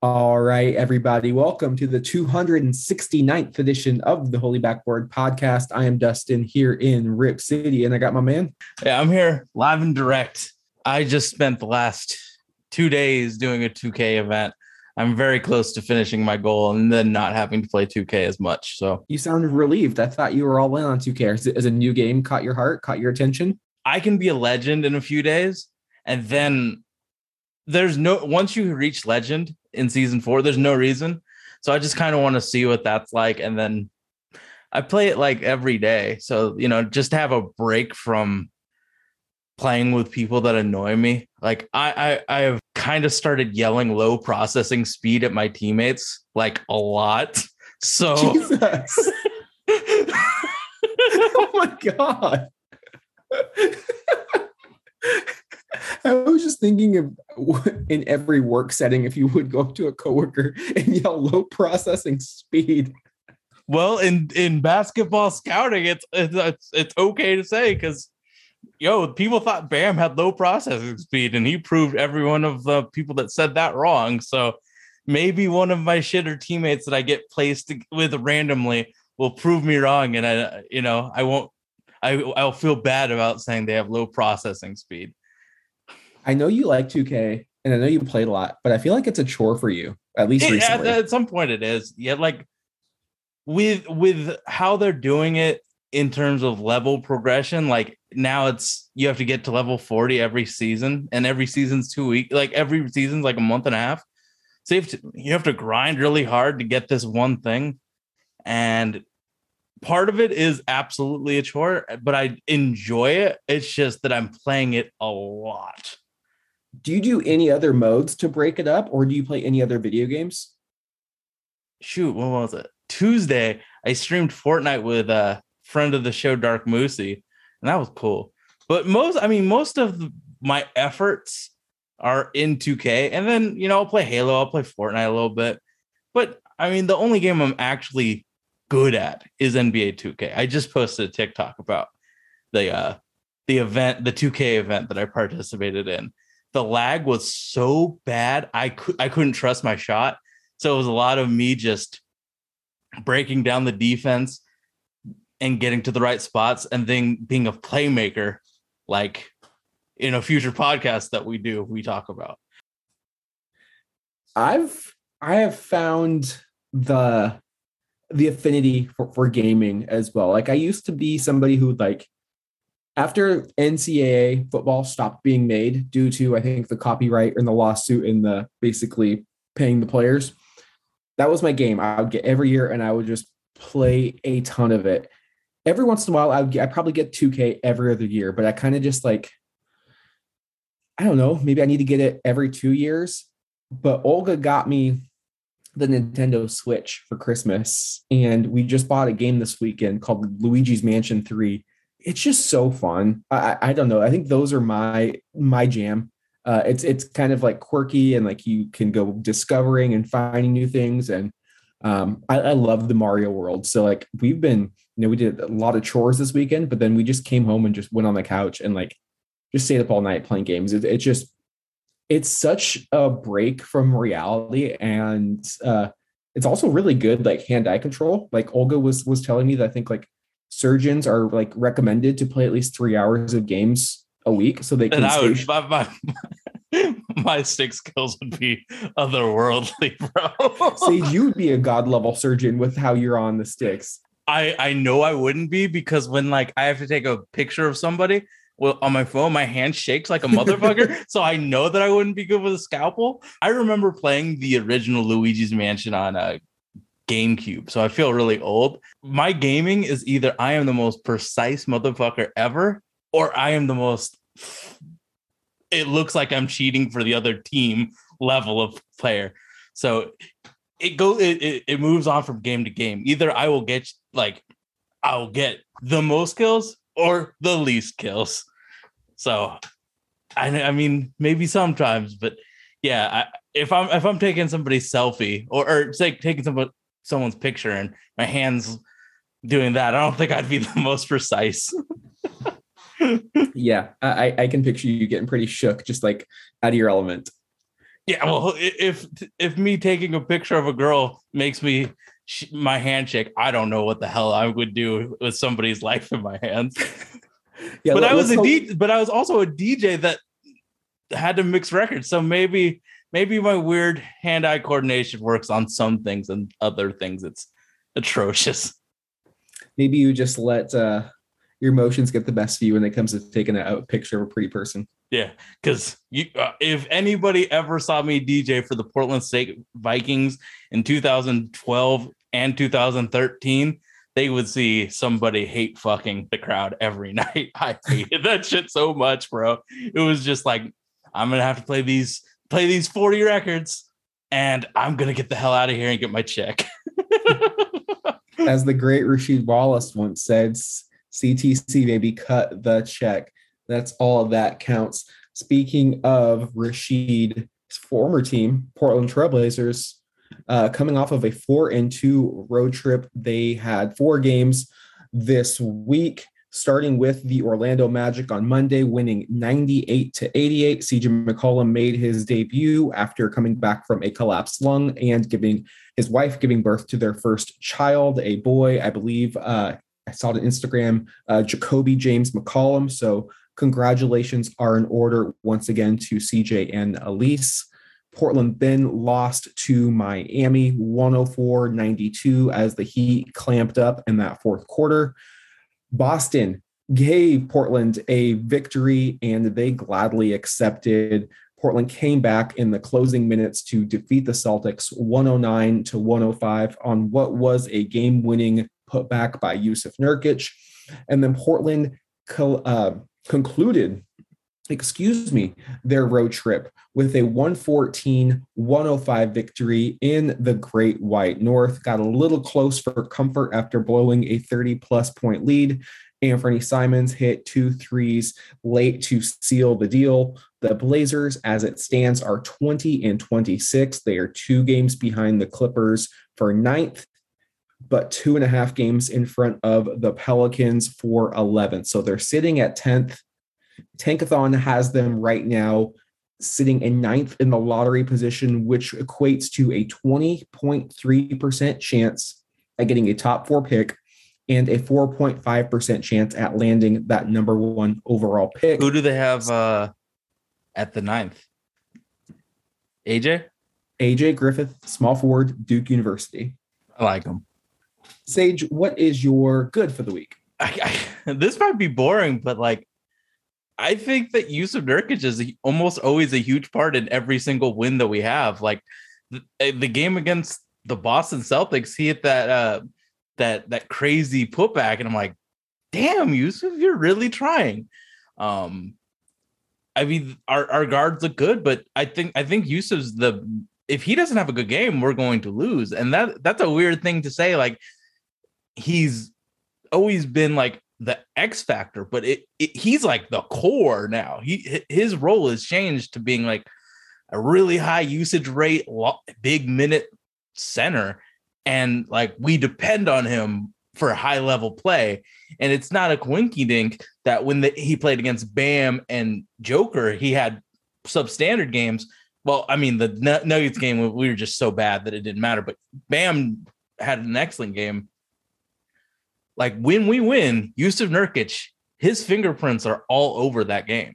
All right, everybody, welcome to the 269th edition of the Holy Backboard podcast. I am Dustin here in Rip City, and I got my man. Yeah, I'm here. Live and direct. I just spent the last two days doing a 2K event. I'm very close to finishing my goal and then not having to play 2K as much. So You sounded relieved. I thought you were all in on 2K. Is, is a new game caught your heart, caught your attention? I can be a legend in a few days. And then there's no, once you reach legend in season four, there's no reason. So I just kind of want to see what that's like. And then I play it like every day. So, you know, just have a break from playing with people that annoy me. Like I I, I have kind of started yelling low processing speed at my teammates like a lot. So Jesus. oh my God. I was just thinking of in every work setting, if you would go up to a coworker and yell low processing speed. well in in basketball scouting it's it's it's, it's okay to say cuz yo people thought Bam had low processing speed and he proved every one of the people that said that wrong. So maybe one of my shitter teammates that I get placed with randomly will prove me wrong and I you know I won't I I'll feel bad about saying they have low processing speed. I know you like 2K and I know you played a lot, but I feel like it's a chore for you, at least It- at, at some point it is yeah like with with how they're doing it in terms of level progression like now it's you have to get to level 40 every season and every season's two week like every season's like a month and a half. So you have to you have to grind really hard to get this one thing. And part of it is absolutely a chore but i enjoy it. It's just that i'm playing it a lot. Do you do any other modes to break it up or do you play any other video games? shoot, what was it? Tuesday, I streamed Fortnite with a friend of the show, Dark Moosey, and that was cool. But most, I mean, most of my efforts are in 2K, and then you know, I'll play Halo, I'll play Fortnite a little bit. But I mean, the only game I'm actually good at is NBA 2K. I just posted a TikTok about the uh the event, the 2K event that I participated in. The lag was so bad, I could I couldn't trust my shot. So it was a lot of me just breaking down the defense and getting to the right spots and then being a playmaker like in a future podcast that we do we talk about I've I have found the the affinity for, for gaming as well. Like I used to be somebody who like after NCAA football stopped being made due to I think the copyright and the lawsuit and the basically paying the players. That was my game. I would get every year and I would just play a ton of it. Every once in a while I would I probably get 2K every other year, but I kind of just like I don't know, maybe I need to get it every 2 years but Olga got me the Nintendo Switch for Christmas, and we just bought a game this weekend called Luigi's Mansion Three. It's just so fun. I, I- I don't know. I think those are my my jam. Uh, it's it's kind of like quirky and like you can go discovering and finding new things. And um, I, I love the Mario world. So like we've been, you know, we did a lot of chores this weekend, but then we just came home and just went on the couch and like just stayed up all night playing games. It, it's just it's such a break from reality and uh it's also really good like hand-eye control. Like olga was was telling me that i think like surgeons are like recommended to play at least three hours of games a week so they can and i would my, my, my stick skills would be otherworldly bro. Sage, you would be a god level surgeon with how you're on the sticks I I know I wouldn't be because when like I have to take a picture of somebody well on my phone, my hand shakes like a motherfucker. so I know that I wouldn't be good with a scalpel. I remember playing the original Luigi's Mansion on a GameCube, so I feel really old. My gaming is either I am the most precise motherfucker ever, or I am the most. It looks like I'm cheating for the other team level of player. So it goes it, it, it moves on from game to game. Either I will get like I'll get the most kills or the least kills. So I I mean maybe sometimes, but yeah, I, if I'm if I'm taking somebody's selfie or or say taking somebody someone's picture and my hands doing that, I don't think I'd be the most precise. Yeah, I, I can picture you getting pretty shook, just like out of your element. Yeah, well, if if me taking a picture of a girl makes me sh- my handshake, I don't know what the hell I would do with somebody's life in my hands. Yeah, but let- I was let's a hope- D, but I was also a DJ that had to mix records. So maybe maybe my weird hand-eye coordination works on some things and other things it's atrocious. maybe you just let uh, your emotions get the best of you when it comes to taking a, a picture of a pretty person. Yeah, because you, uh, if anybody ever saw me DJ for the Portland State Vikings in 2012 and 2013, they would see somebody hate fucking the crowd every night. I hated that shit so much, bro. It was just like I'm gonna have to play these play these 40 records, and I'm gonna get the hell out of here and get my check. As the great Rasheed Wallace once said, CTC baby, cut the check. That's all that counts. Speaking of Rasheed's former team, Portland Trailblazers, uh, coming off of a four and two road trip, they had four games this week. Starting with the Orlando Magic on Monday, winning 98 to 88. CJ McCollum made his debut after coming back from a collapsed lung and giving his wife giving birth to their first child, a boy, I believe. Uh, I saw it on Instagram, uh, Jacoby James McCollum. So congratulations are in order once again to CJ and Elise. Portland then lost to Miami 104 92 as the Heat clamped up in that fourth quarter. Boston gave Portland a victory and they gladly accepted. Portland came back in the closing minutes to defeat the Celtics 109 to 105 on what was a game winning putback by Jusuf Nurkic. And then Portland co- uh, concluded, excuse me, their road trip with a 114 105 victory in the Great White North. Got a little close for comfort after blowing a 30 plus point lead. Anthony Simons hit two threes late to seal the deal. The Blazers, as it stands, are 20 and 26. They are two games behind the Clippers for ninth, but two and a half games in front of the Pelicans for 11th. So they're sitting at 10th. Tankathon has them right now sitting in ninth in the lottery position, which equates to a 20.3% chance at getting a top four pick and a 4.5% chance at landing that number one overall pick. Who do they have uh, at the ninth? AJ, AJ Griffin, small forward, Duke University. I like him. Sage, what is your good for the week? I, I, this might be boring, but like, I think that Jusuf Nurkic is almost always a huge part in every single win that we have. Like the, eh, the game against the Boston Celtics, he hit that uh, that that crazy putback, and I'm like, damn, Jusuf, you're really trying. Um, I mean, our, our guards look good, but I think I think Jusuf's the if he doesn't have a good game, we're going to lose, and that that's a weird thing to say. Like he's always been like the X factor, but it, it he's like the core now. He his role has changed to being like a really high usage rate, big minute center, and like we depend on him for high level play. And it's not a coinky dink that when the, he played against Bam and Joker, he had substandard games. Well, I mean, the Nu- Nuggets game, we were just so bad that it didn't matter. But Bam had an excellent game. Like when we win, Jusuf Nurkic, his fingerprints are all over that game.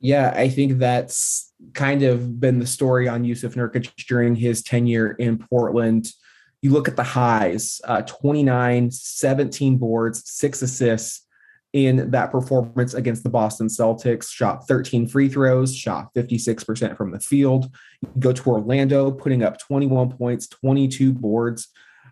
Yeah, I think that's kind of been the story on Jusuf Nurkic during his tenure in Portland. You look at the highs uh, 29, 17 boards, six assists in that performance against the Boston Celtics, shot 13 free throws, shot 56% from the field. You go to Orlando, putting up 21 points, 22 boards.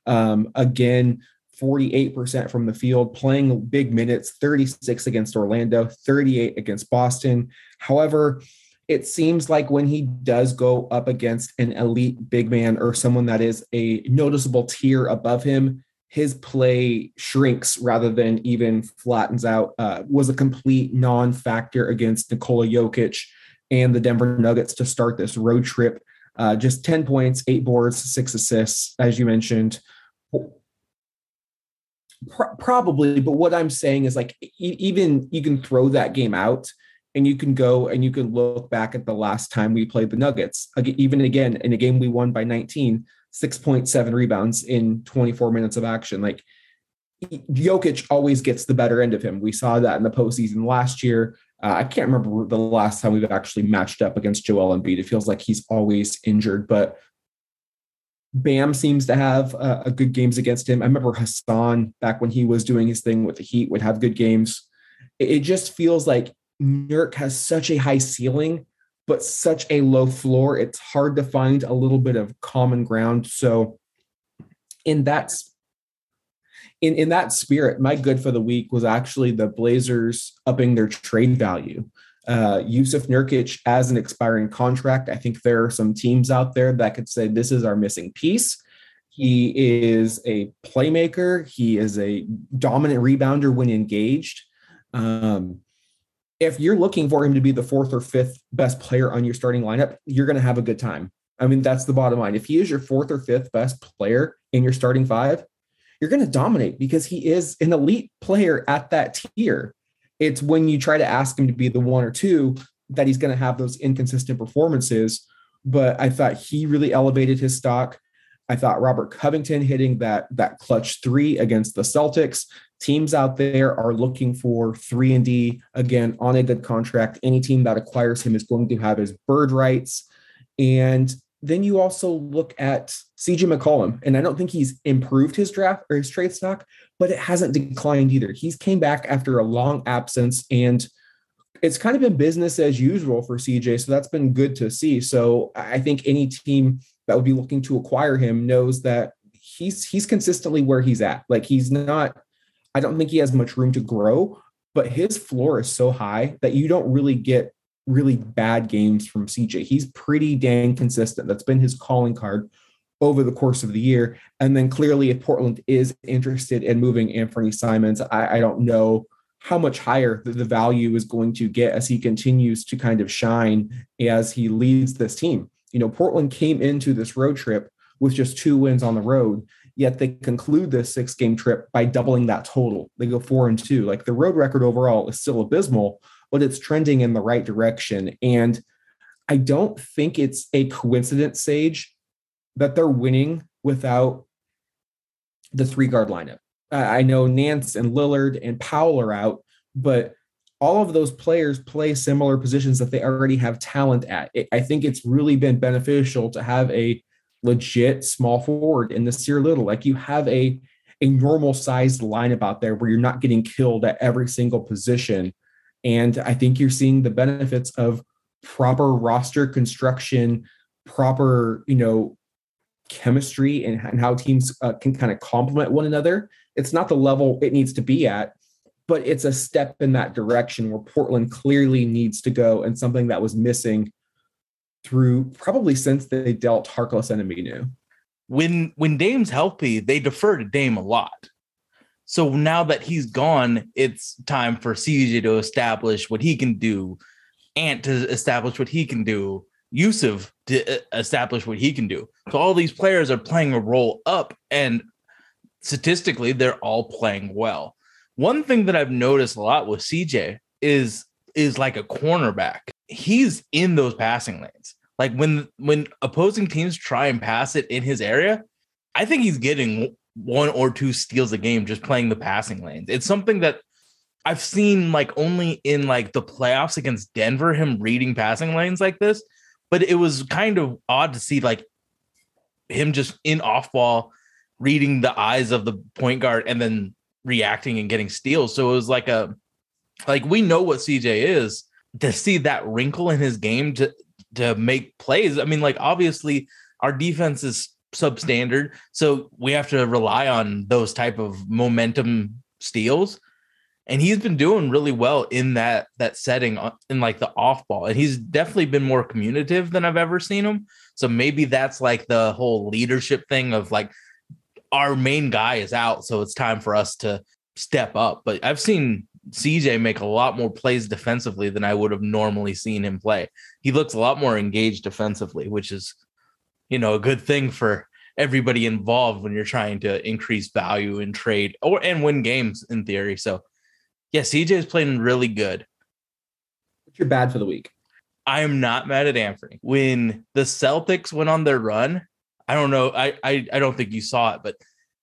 Um, again, 48% from the field, playing big minutes, 36 against Orlando, 38 against Boston. However, it seems like when he does go up against an elite big man or someone that is a noticeable tier above him, his play shrinks rather than even flattens out. Uh, was a complete non-factor against Nikola Jokic and the Denver Nuggets to start this road trip. Uh, just 10 points, eight boards, six assists, as you mentioned. Pro- probably, but what I'm saying is like e- even you can throw that game out and you can go and you can look back at the last time we played the Nuggets. Even again, in a game we won by 19, 6.7 rebounds in 24 minutes of action. Like Jokic always gets the better end of him. We saw that in the postseason last year. Uh, I can't remember the last time we've actually matched up against Joel Embiid. It feels like he's always injured, but Bam seems to have uh, a good games against him. I remember Hassan back when he was doing his thing with the Heat would have good games. It, it just feels like Nurk has such a high ceiling, but such a low floor. It's hard to find a little bit of common ground. So, in that in in that spirit, my good for the week was actually the Blazers upping their trade value. Uh, Jusuf Nurkic as an expiring contract. I think there are some teams out there that could say this is our missing piece. He is a playmaker. He is a dominant rebounder when engaged. Um, if you're looking for him to be the fourth or fifth best player on your starting lineup, you're going to have a good time. I mean, that's the bottom line. If he is your fourth or fifth best player in your starting five, you're going to dominate because he is an elite player at that tier. It's when you try to ask him to be the one or two that he's going to have those inconsistent performances. But I thought he really elevated his stock. I thought Robert Covington hitting that that clutch three against the Celtics. Teams out there are looking for three and D again on a good contract. Any team that acquires him is going to have his bird rights. And then you also look at CJ McCollum, and I don't think he's improved his draft or his trade stock, but it hasn't declined either. He's came back after a long absence, and it's kind of been business as usual for CJ. So that's been good to see. So I think any team that would be looking to acquire him knows that he's he's consistently where he's at. Like he's not. I don't think he has much room to grow, but his floor is so high that you don't really get really bad games from CJ. He's pretty dang consistent. That's been his calling card over the course of the year. And then clearly, if Portland is interested in moving Anthony Simons, I, I don't know how much higher the, the value is going to get as he continues to kind of shine as he leads this team. You know, Portland came into this road trip with just two wins on the road, yet they conclude this six game trip by doubling that total. They go four and two. Like the road record overall is still abysmal, but it's trending in the right direction. And I don't think it's a coincidence, Sage, that they're winning without the three guard lineup. I know Nance and Lillard and Powell are out, but all of those players play similar positions that they already have talent at. I think it's really been beneficial to have a legit small forward in Nassir Little. Like you have a a normal sized lineup out there where you're not getting killed at every single position. And I think you're seeing the benefits of proper roster construction, proper, you know, chemistry and, and how teams uh, can kind of complement one another. It's not the level it needs to be at, but it's a step in that direction where Portland clearly needs to go and something that was missing through probably since they dealt Harkless and Aminu. when when Dame's healthy, they defer to Dame a lot. So now that he's gone, it's time for CJ to establish what he can do, Ant to establish what he can do, Jusuf to uh, establish what he can do. So all these players are playing a role up, and statistically, they're all playing well. One thing that I've noticed a lot with CJ is is like a cornerback. He's in those passing lanes. Like when when opposing teams try and pass it in his area, I think he's getting one or two steals a game just playing the passing lanes. It's something that I've seen like only in like the playoffs against Denver, him reading passing lanes like this. But it was kind of odd to see like him just in off ball reading the eyes of the point guard and then reacting and getting steals. So it was like a like we know what CJ is to see that wrinkle in his game to to make plays. I mean, like obviously our defense is substandard, so we have to rely on those type of momentum steals. And he's been doing really well in that that setting in like the off ball, and he's definitely been more communicative than I've ever seen him. So maybe that's like the whole leadership thing of like our main guy is out, so it's time for us to step up. But I've seen CJ make a lot more plays defensively than I would have normally seen him play. He looks a lot more engaged defensively, which is, you know, a good thing for everybody involved when you're trying to increase value in trade or and win games in theory. So, yeah, CJ is playing really good. What's your bad for the week? I am not mad at Anthony. When the Celtics went on their run, I don't know. I, I I don't think you saw it, but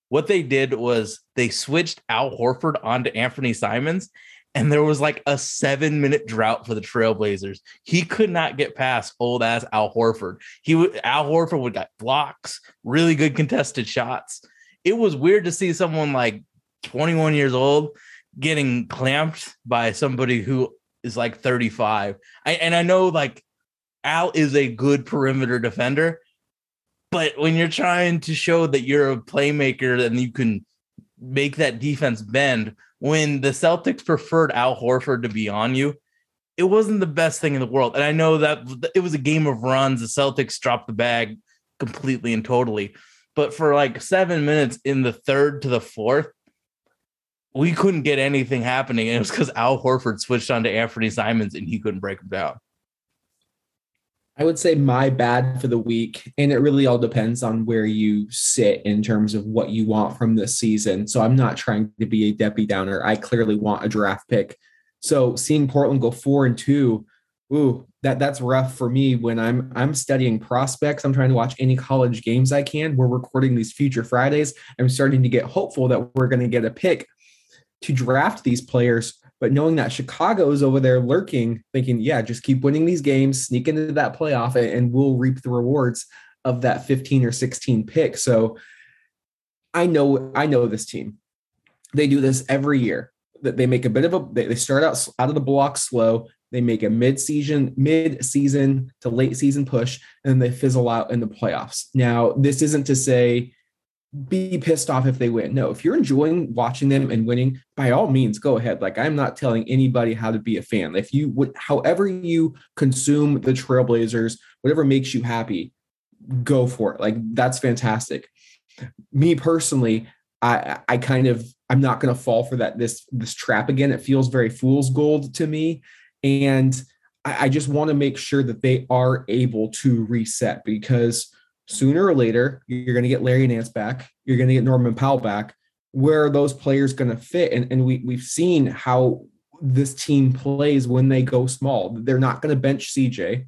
what they did was they switched Al Horford onto Anthony Simons, and there was like a seven minute drought for the Trailblazers. He could not get past old ass Al Horford. He would Al Horford would got blocks, really good contested shots. It was weird to see someone like 21 years old getting clamped by somebody who is like 35. I, and I know like Al is a good perimeter defender, but when you're trying to show that you're a playmaker and you can make that defense bend, when the Celtics preferred Al Horford to be on you, it wasn't the best thing in the world. And I know that it was a game of runs. The Celtics dropped the bag completely and totally. But for like seven minutes in the third to the fourth, we couldn't get anything happening. And it was because Al Horford switched on to Anthony Simons and he couldn't break him down. I would say my bad for the week, and it really all depends on where you sit in terms of what you want from this season. So I'm not trying to be a Debbie Downer. I clearly want a draft pick. So seeing Portland go four and two, ooh, that that's rough for me when I'm I'm studying prospects. I'm trying to watch any college games I can. We're recording these future Fridays. I'm starting to get hopeful that we're going to get a pick to draft these players but knowing that Chicago is over there lurking, thinking, yeah, just keep winning these games, sneak into that playoff, and we'll reap the rewards of that 15 or 16 pick. So I know, I know this team. They do this every year. That they make a bit of a they start out out of the block slow. They make a mid-season, mid-season to late season push, and they fizzle out in the playoffs. Now, this isn't to say be pissed off if they win. No, if you're enjoying watching them and winning, by all means, go ahead. Like I'm not telling anybody how to be a fan. If you would, however you consume the Trailblazers, whatever makes you happy, go for it. Like that's fantastic. Me personally, I I kind of I'm not going to fall for that this this trap again. It feels very fool's gold to me, and I, I just want to make sure that they are able to reset because sooner or later, you're going to get Larry Nance back. You're going to get Norman Powell back. Where are those players going to fit? And, and we, we've seen how this team plays when they go small. They're not going to bench CJ.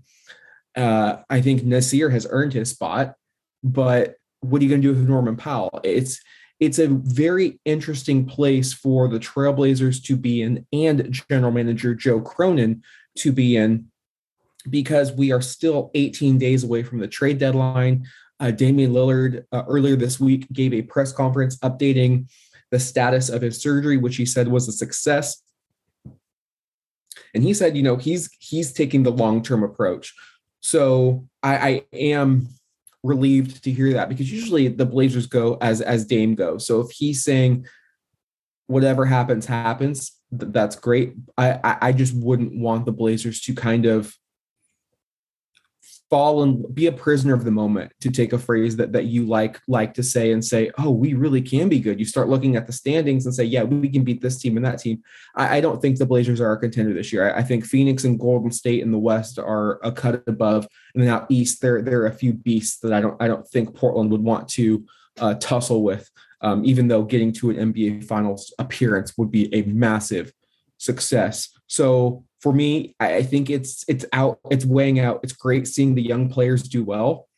Uh, I think Nassir has earned his spot, but what are you going to do with Norman Powell? It's it's a very interesting place for the Trailblazers to be in and general manager Joe Cronin to be in because we are still 18 days away from the trade deadline. Uh, Damian Lillard uh, earlier this week gave a press conference updating the status of his surgery, which he said was a success. And he said, you know, he's he's taking the long term approach. So I, I am relieved to hear that because usually the Blazers go as as Dame goes. So if he's saying whatever happens happens, th- that's great. I, I I just wouldn't want the Blazers to kind of fall and be a prisoner of the moment to take a phrase that that you like like to say and say oh we really can be good. You start looking at the standings and say yeah we can beat this team and that team. I, I don't think the blazers are a contender this year. I, I, think phoenix and golden state in the west are a cut above and then out east there there are a few beasts that i don't i don't think portland would want to uh, tussle with. Um, even though getting to an nba finals appearance would be a massive success. So for me, I think it's it's out, it's weighing out. It's great seeing the young players do well,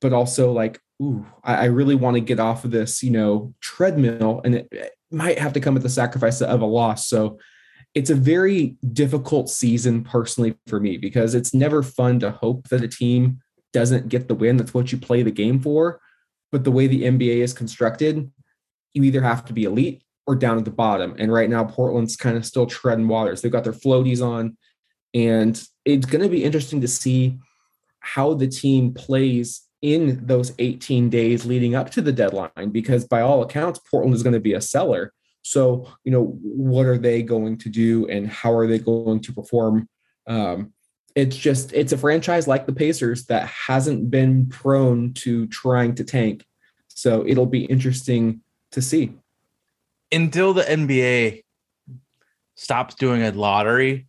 but also like, ooh, I, really want to get off of this, you know, treadmill, and it, it might have to come at the sacrifice of a loss. So it's a very difficult season personally for me because it's never fun to hope that a team doesn't get the win. That's what you play the game for. But the way the NBA is constructed, you either have to be elite or down at the bottom. And right now, Portland's kind of still treading waters. They've got their floaties on, and it's going to be interesting to see how the team plays in those 18 days leading up to the deadline, because by all accounts, Portland is going to be a seller. So, you know, what are they going to do and how are they going to perform? Um, it's just, it's a franchise like the Pacers that hasn't been prone to trying to tank. So it'll be interesting to see until the NBA stops doing a lottery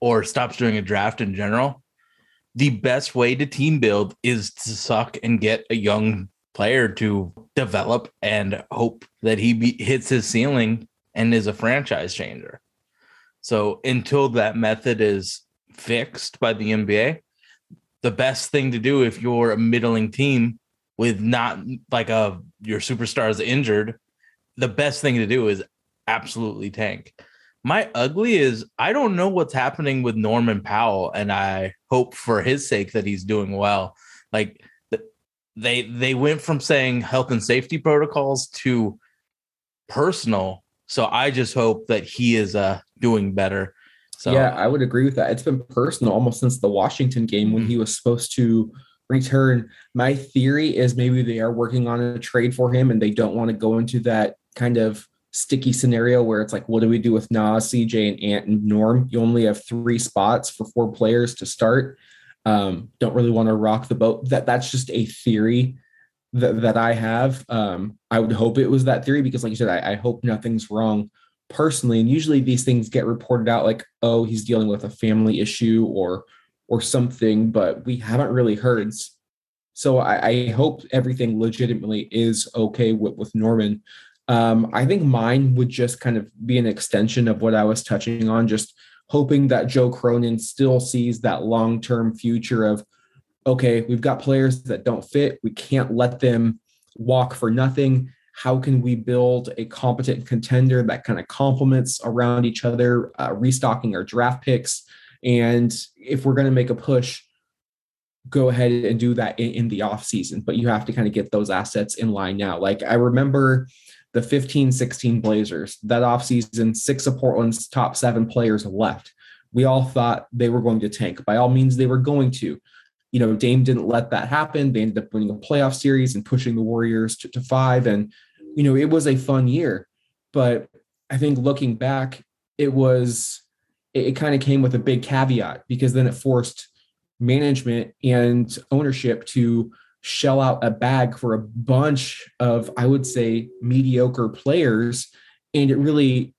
or stops doing a draft in general, the best way to team build is to suck and get a young player to develop and hope that he be, hits his ceiling and is a franchise changer. So until that method is fixed by the NBA, the best thing to do if you're a middling team with not like a your superstar is injured, the best thing to do is absolutely tank. My ugly is I don't know what's happening with Norman Powell, and I hope for his sake that he's doing well. Like they they went from saying health and safety protocols to personal. So I just hope that he is uh doing better. So yeah, I would agree with that. It's been personal almost since the Washington game when Mhm. he was supposed to return. My theory is maybe they are working on a trade for him and they don't want to go into that kind of sticky scenario where it's like, what do we do with Nas, CJ, and Ant and Norm? You only have three spots for four players to start. Um, don't really want to rock the boat. That that's just a theory that, that I have. Um, I would hope it was that theory because, like you said, I, I hope nothing's wrong personally. And usually these things get reported out like, oh, he's dealing with a family issue or or something, but we haven't really heard. So I, I hope everything legitimately is okay with, with Norman. Um, I think mine would just kind of be an extension of what I was touching on, just hoping that Joe Cronin still sees that long-term future of okay, we've got players that don't fit. We can't let them walk for nothing. How can we build a competent contender that kind of complements around each other, uh, restocking our draft picks? And if we're going to make a push, go ahead and do that in, in the off season. But you have to kind of get those assets in line now. Like I remember the 15 16 Blazers, that offseason, six of Portland's top seven players left. We all thought they were going to tank. By all means, they were going to you know, Dame didn't let that happen. They ended up winning a playoff series and pushing the Warriors to, to five. And, you know, it was a fun year. But I think looking back, it was, it, it kind of came with a big caveat because then it forced management and ownership to shell out a bag for a bunch of, I would say, mediocre players. And it really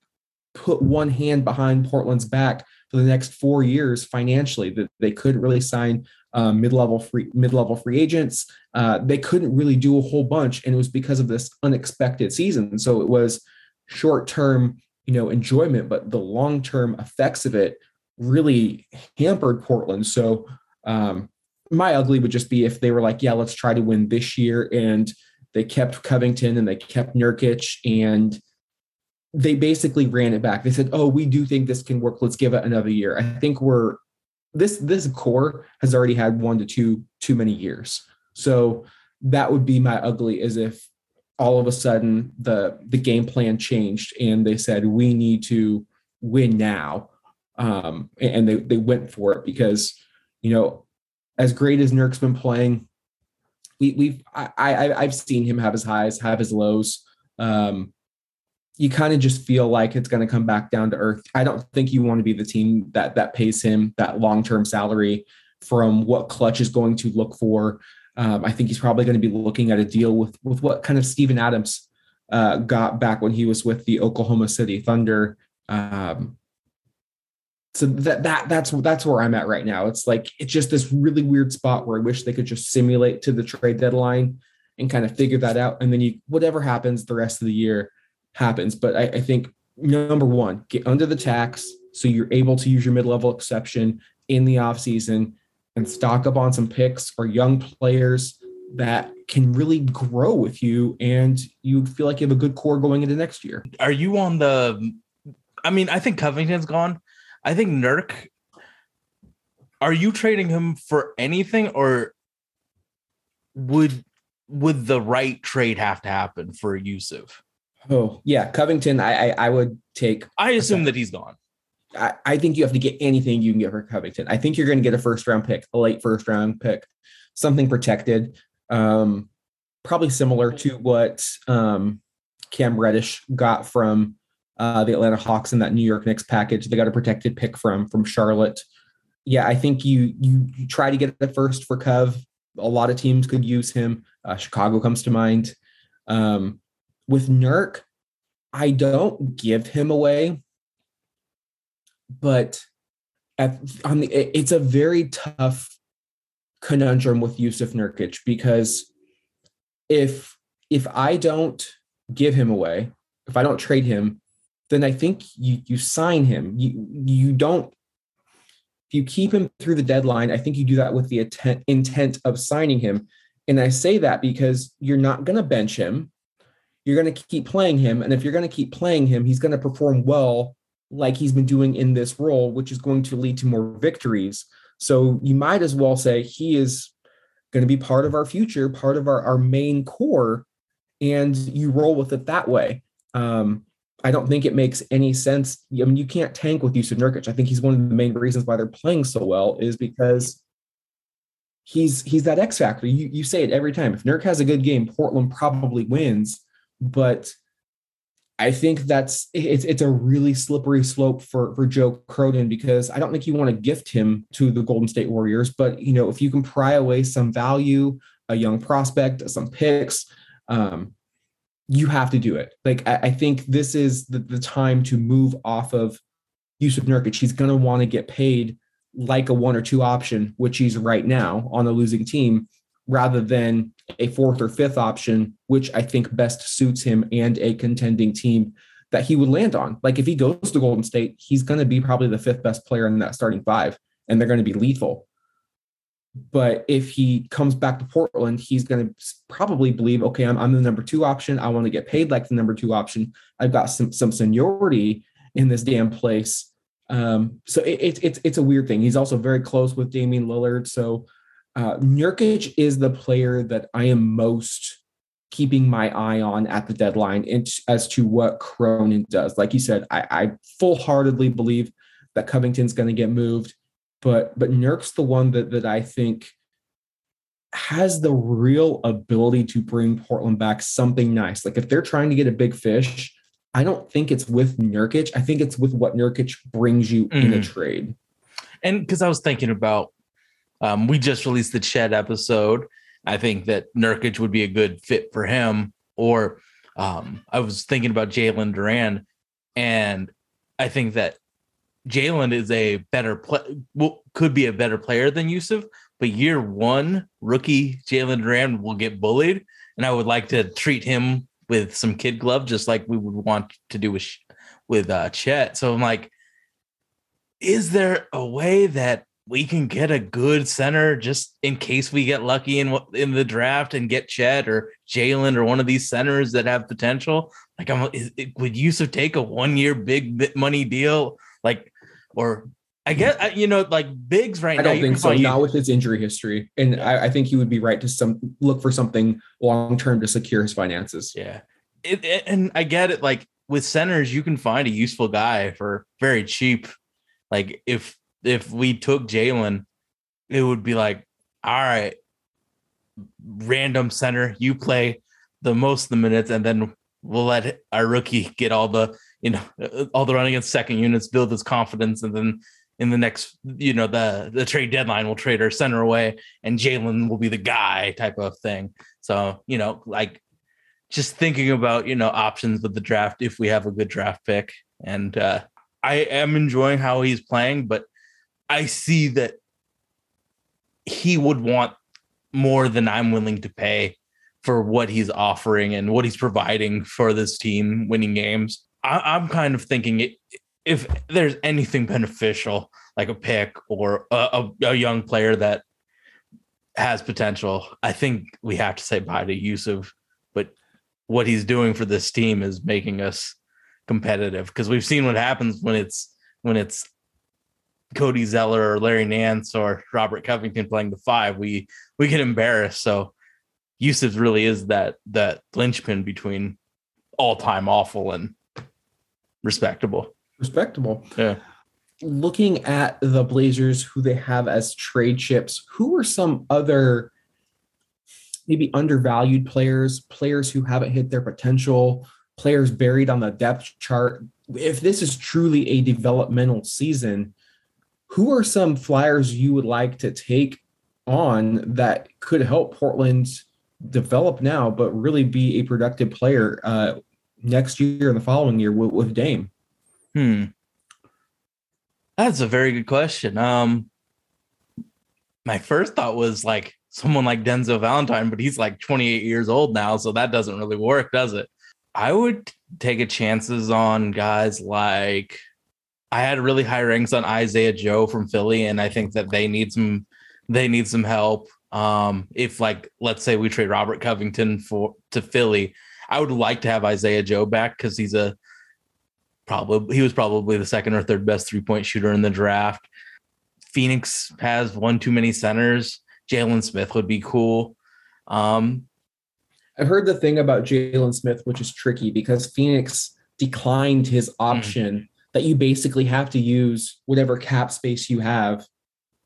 put one hand behind Portland's back for the next four years financially that they couldn't really sign um, mid-level free mid-level free agents. Uh, they couldn't really do a whole bunch, and it was because of this unexpected season. So it was short-term, you know, enjoyment, but the long-term effects of it really hampered Portland. So um, my ugly would just be if they were like, yeah, let's try to win this year, and they kept Covington and they kept Nurkic and they basically ran it back. They said, "Oh, we do think this can work. Let's give it another year." I think we're this this core has already had one to two too many years. So that would be my ugly as if all of a sudden the the game plan changed and they said we need to win now. Um, and they they went for it because you know as great as Nurk's been playing, we we've I, I I've seen him have his highs, have his lows. Um, you kind of just feel like it's going to come back down to earth. I don't think you want to be the team that that pays him that long term salary from what Clutch is going to look for. Um, I think he's probably going to be looking at a deal with with what kind of Steven Adams uh, got back when he was with the Oklahoma City Thunder. Um, so that that that's that's where I'm at right now. It's like it's just this really weird spot where I wish they could just simulate to the trade deadline and kind of figure that out, and then you whatever happens the rest of the year happens. But I, I think number one, get under the tax so you're able to use your mid-level exception in the offseason and stock up on some picks or young players that can really grow with you and you feel like you have a good core going into next year. Are you on the? I mean, I think Covington's gone. I think Nurk. Are you trading him for anything, or would would the right trade have to happen for Jusuf? Oh yeah, Covington. I I, I would take. I assume that he's gone. I, I think you have to get anything you can get for Covington. I think you're going to get a first round pick, a late first round pick, something protected, um, probably similar to what um, Cam Reddish got from uh, the Atlanta Hawks in that New York Knicks package. They got a protected pick from from Charlotte. Yeah, I think you you, you try to get the first for Cov. A lot of teams could use him. Uh, Chicago comes to mind. Um, with Nurk, I don't give him away, but at, on the it- it's a very tough conundrum with Jusuf Nurkic because if if I don't give him away, if I don't trade him, then I think you you sign him. You you don't if you keep him through the deadline, I think you do that with the intent intent of signing him. And I say that because you're not going to bench him. You're going to keep playing him. And if you're going to keep playing him, he's going to perform well like he's been doing in this role, which is going to lead to more victories. So you might as well say he is going to be part of our future, part of our, our main core, and you roll with it that way. Um, I don't think it makes any sense. I mean, you can't tank with Jusuf Nurkic. I think he's one of the main reasons why they're playing so well is because he's he's that X factor. You you say it every time. If Nurk has a good game, Portland probably wins. But I think that's it's it's a really slippery slope for for Joe Cronin because I don't think you want to gift him to the Golden State Warriors. But you know, if you can pry away some value, a young prospect, some picks, um, you have to do it. Like I, I think this is the, the time to move off of Jusuf Nurkic. He's going to want to get paid like a one or two option, which he's right now on a losing team, rather than a fourth or fifth option, which I think best suits him and a contending team that he would land on. Like if he goes to Golden State, he's going to be probably the fifth best player in that starting five, and they're going to be lethal. But if he comes back to Portland, he's going to probably believe, okay, I'm, I'm the number two option. I want to get paid like the number two option. I've got some some seniority in this damn place. Um, so it, it, it's it's a weird thing. He's also very close with Damian Lillard. So uh, Nurkic is the player that I am most keeping my eye on at the deadline in, as to what Cronin does. Like you said, I, I full heartedly believe that Covington's going to get moved but but Nurk's the one that that I think has the real ability to bring Portland back something nice. Like if they're trying to get a big fish, I don't think it's with Nurkic. I think it's with what Nurkic brings you in a Mhm. trade. and because I was thinking about, um, we just released the Chet episode. I think that Nurkic would be a good fit for him. Or um, I was thinking about Jalen Duren, and I think that Jalen is a better play, could be a better player than Jusuf. But year one, rookie Jalen Duren will get bullied, and I would like to treat him with some kid glove, just like we would want to do with with uh, Chet. So I'm like, is there a way that we can get a good center just in case we get lucky in in the draft and get Chet or Jalen or one of these centers that have potential? Like, I'm is, would Jusuf take a one year big money deal? Like, or I guess you know, like bigs right I now. don't think so. find- Not with his injury history, and I, I think he would be right to some look for something long term to secure his finances. Yeah. It, it- and I get it. Like with centers, you can find a useful guy for very cheap. Like if if we took Jalen, it would be like, all right, random center, you play the most of the minutes, and then we'll let our rookie get all the you know all the run against second units, build his confidence, and then in the next you know the the trade deadline, we'll trade our center away, and Jalen will be the guy type of thing. So you know, like just thinking about you know options with the draft if we have a good draft pick and uh i am enjoying how he's playing but i see that he would want more than i'm willing to pay for what he's offering and what he's providing for this team winning games I, i'm kind of thinking if there's anything beneficial like a pick or a, a, a young player that has potential i think we have to say bye to jusuf but what he's doing for this team is making us competitive because we've seen what happens when it's when it's Cody Zeller or Larry Nance or Robert Covington playing the five. We we get embarrassed. So Jusuf really is that that linchpin between all time awful and respectable. Respectable. Yeah. looking at the Blazers, who they have as trade chips, who are some other maybe undervalued players, players who haven't hit their potential, players buried on the depth chart? If this is truly a developmental season, who are some flyers you would like to take on that could help Portland develop now, but really be a productive player uh, next year and the following year with, with Dame? Hmm. That's a very good question. Um, my first thought was like someone like Denzel Valentine, but he's like 28 years old now, so that doesn't really work, does it? I would take a chances on guys like I had really high ranks on Isaiah Joe from Philly, and I think that they need some they need some help. Um, if like let's say we trade Robert Covington for to Philly, I would like to have Isaiah Joe back because he's a probably he was probably the second or third best three point shooter in the draft. Phoenix has one too many centers. Jalen Smith would be cool. Um, I've heard the thing about Jalen Smith, which is tricky because Phoenix declined his option that you basically have to use whatever cap space you have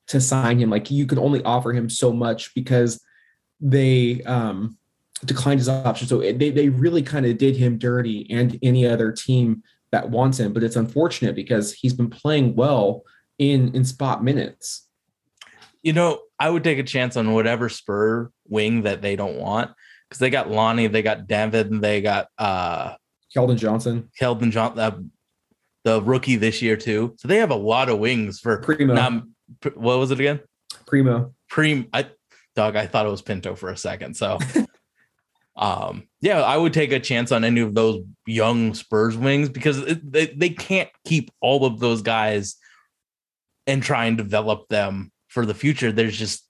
to sign him. Like you can only offer him so much because they um, declined his option. So they, they really kind of did him dirty and any other team that wants him. But it's unfortunate because he's been playing well in in spot minutes. you know, I would take a chance on whatever spur wing that they don't want because they got Lonnie, they got David, and they got uh Keldon Johnson, Keldon Johnson, uh, the rookie this year too. So they have a lot of wings for Primo, not, what was it again? Primo. Preem, I dog, I thought it was Pinto for a second. So um yeah, I would take a chance on any of those young Spurs wings because it, they, they can't keep all of those guys and try and develop them for the future. There's just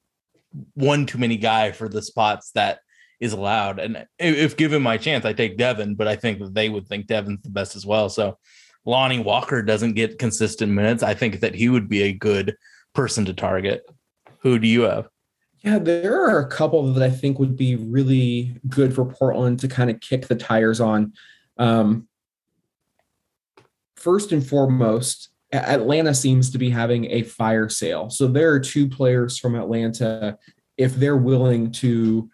one too many guy for the spots that is allowed. And if, if given my chance, I take Devin, but I think that they would think Devin's the best as well. So Lonnie Walker doesn't get consistent minutes. I think that he would be a good person to target. Who do you have? Yeah, there are a couple that I think would be really good for Portland to kind of kick the tires on. Um, first and foremost, Atlanta seems to be having a fire sale. So there are two players from Atlanta, if they're willing to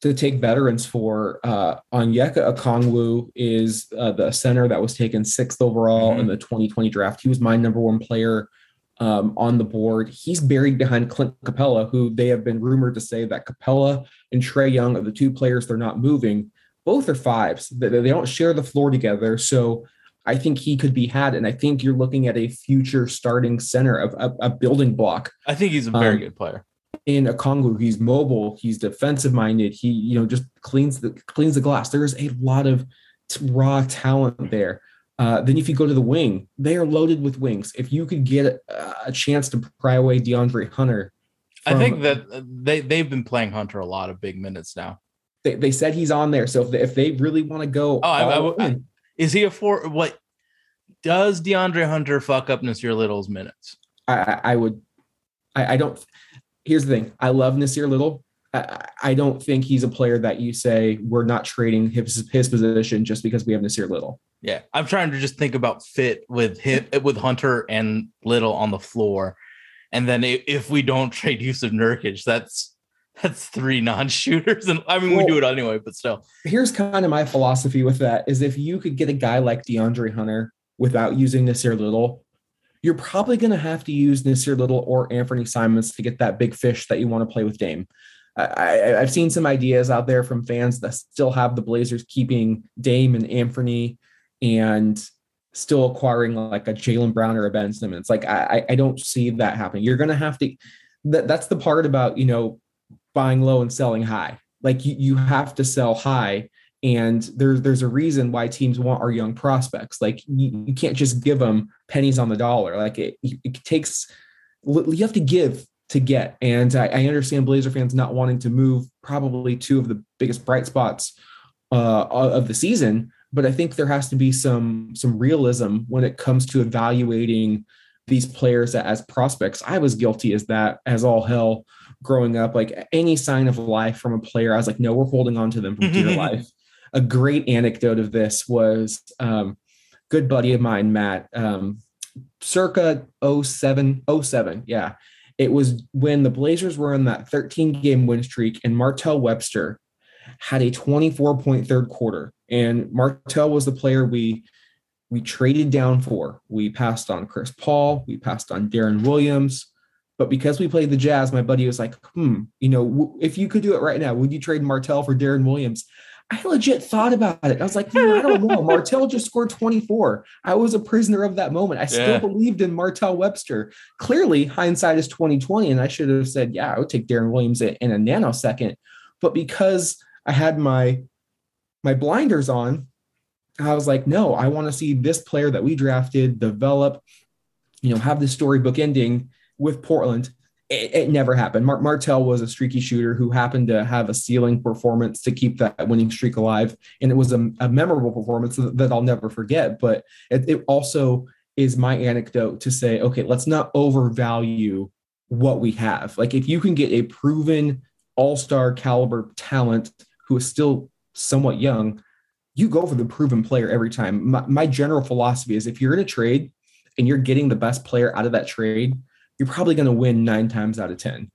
to take veterans for uh Onyeka Okongwu is uh, the center that was taken sixth overall in the 2020 draft. He was my number one player um, on the board. He's buried behind Clint Capela, who they have been rumored to say that Capela and Trae Young are the two players they're not moving. Both are fives. They, they don't share the floor together. So I think he could be had. And I think you're looking at a future starting center of a, a building block I think he's a very Um, good player. in a Congo. He's mobile. He's defensive minded. He, you know, just cleans the cleans the glass. There's a lot of t- raw talent there. Uh, then if you go to the wing, they are loaded with wings. If you could get a, a chance to pry away DeAndre Hunter, I think that they they've been playing Hunter a lot of big minutes now. they, they said he's on there. So if they, if they really want to go, Oh, I- I would- Is he a four? What does DeAndre Hunter fuck up Nassir Little's minutes? I, I, I would. I, I don't. Here's the thing. I love Nassir Little. I, I don't think he's a player that you say we're not trading his his position just because we have Nassir Little. Yeah, I'm trying to just think about fit with him eh, with Hunter and Little on the floor, and then if we don't trade Jusuf Nurkic, that's that's three non-shooters, and I mean we do it anyway, but still, here's kind of my philosophy with that is if you could get a guy like DeAndre Hunter without using Nassir Little, you're probably going to have to use Nassir Little or Anthony Simons to get that big fish that you want to play with Dame. I, I, I've seen some ideas out there from fans that still have the Blazers keeping Dame and Anthony and still acquiring like a Jaylen Brown or a Ben Simmons. Like I, I- don't see that happening. You're to have to. That, that's the part about you know buying low and selling high. Like you, you have to sell high. And there's there's a reason why teams want our young prospects. Like you, you can't just give them pennies on the dollar. Like it, it takes you have to give to get. And I, I understand Blazer fans not wanting to move probably two of the biggest bright spots uh, of the season. But I think there has to be some some realism when it comes to evaluating these players as prospects. I was guilty as that as all hell growing up. Like any sign of life from a player, I was like, no, we're holding on to them for dear life. A great anecdote of this was um, good buddy of mine, Matt, um, circa 07, 07. Yeah. It was when the Blazers were on that 13 game win streak and Martell Webster had a 24 point third quarter. And Martell was the player we we traded down for. We passed on Chris Paul, we passed on Deron Williams. But because we played the Jazz, my buddy was like, hmm, you know, w- if you could do it right now, would you trade Martell for Deron Williams? I legit thought about it. I was like, "Man, I don't know. Martell just scored 24. I was a prisoner of that moment. I still Yeah. believed in Martell Webster. Clearly, hindsight is 2020, and I should have said, yeah, I would take Deron Williams in a nanosecond. But because I had my my blinders on, I was like, no, I want to see this player that we drafted develop, you know, have this storybook ending with Portland. It, it never happened. Mar- Martell was a streaky shooter who happened to have a ceiling performance to keep that winning streak alive. And it was a, a memorable performance that, that I'll never forget. But it, it also is my anecdote to say, okay, let's not overvalue what we have. Like if you can get a proven all-star caliber talent who is still somewhat young, you go for the proven player every time. My, my general philosophy is if you're in a trade and you're getting the best player out of that trade, you're probably going to win nine times out of 10.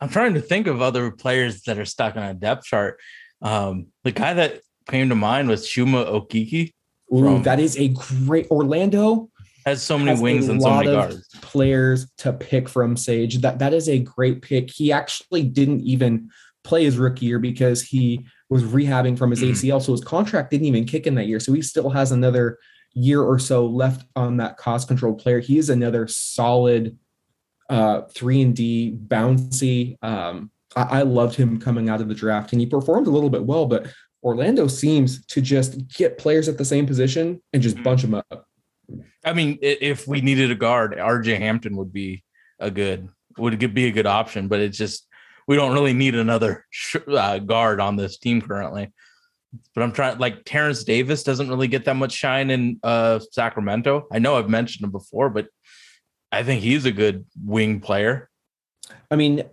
I'm trying to think of other players that are stuck on a depth chart. Um, the guy that came to mind was Chuma Okeke. Ooh, From- that is a great Orlando Has so many has wings and so many guards. players to pick from Sage. That that is a great pick. He actually didn't even play his rookie year because he was rehabbing from his Mhm. ACL. So his contract didn't even kick in that year. So he still has another year or so left on that cost controlled player. He is another solid uh three and D bouncy. Um I, I loved him coming out of the draft and he performed a little bit well, but Orlando seems to just get players at the same position and just bunch them up. I mean, if we needed a guard, RJ Hampton would be a good would be a good option, but it's just we don't really need another sh- uh, guard on this team currently. But I'm trying like Terence Davis doesn't really get that much shine in uh, Sacramento. I know I've mentioned him before, but I think he's a good wing player. I mean,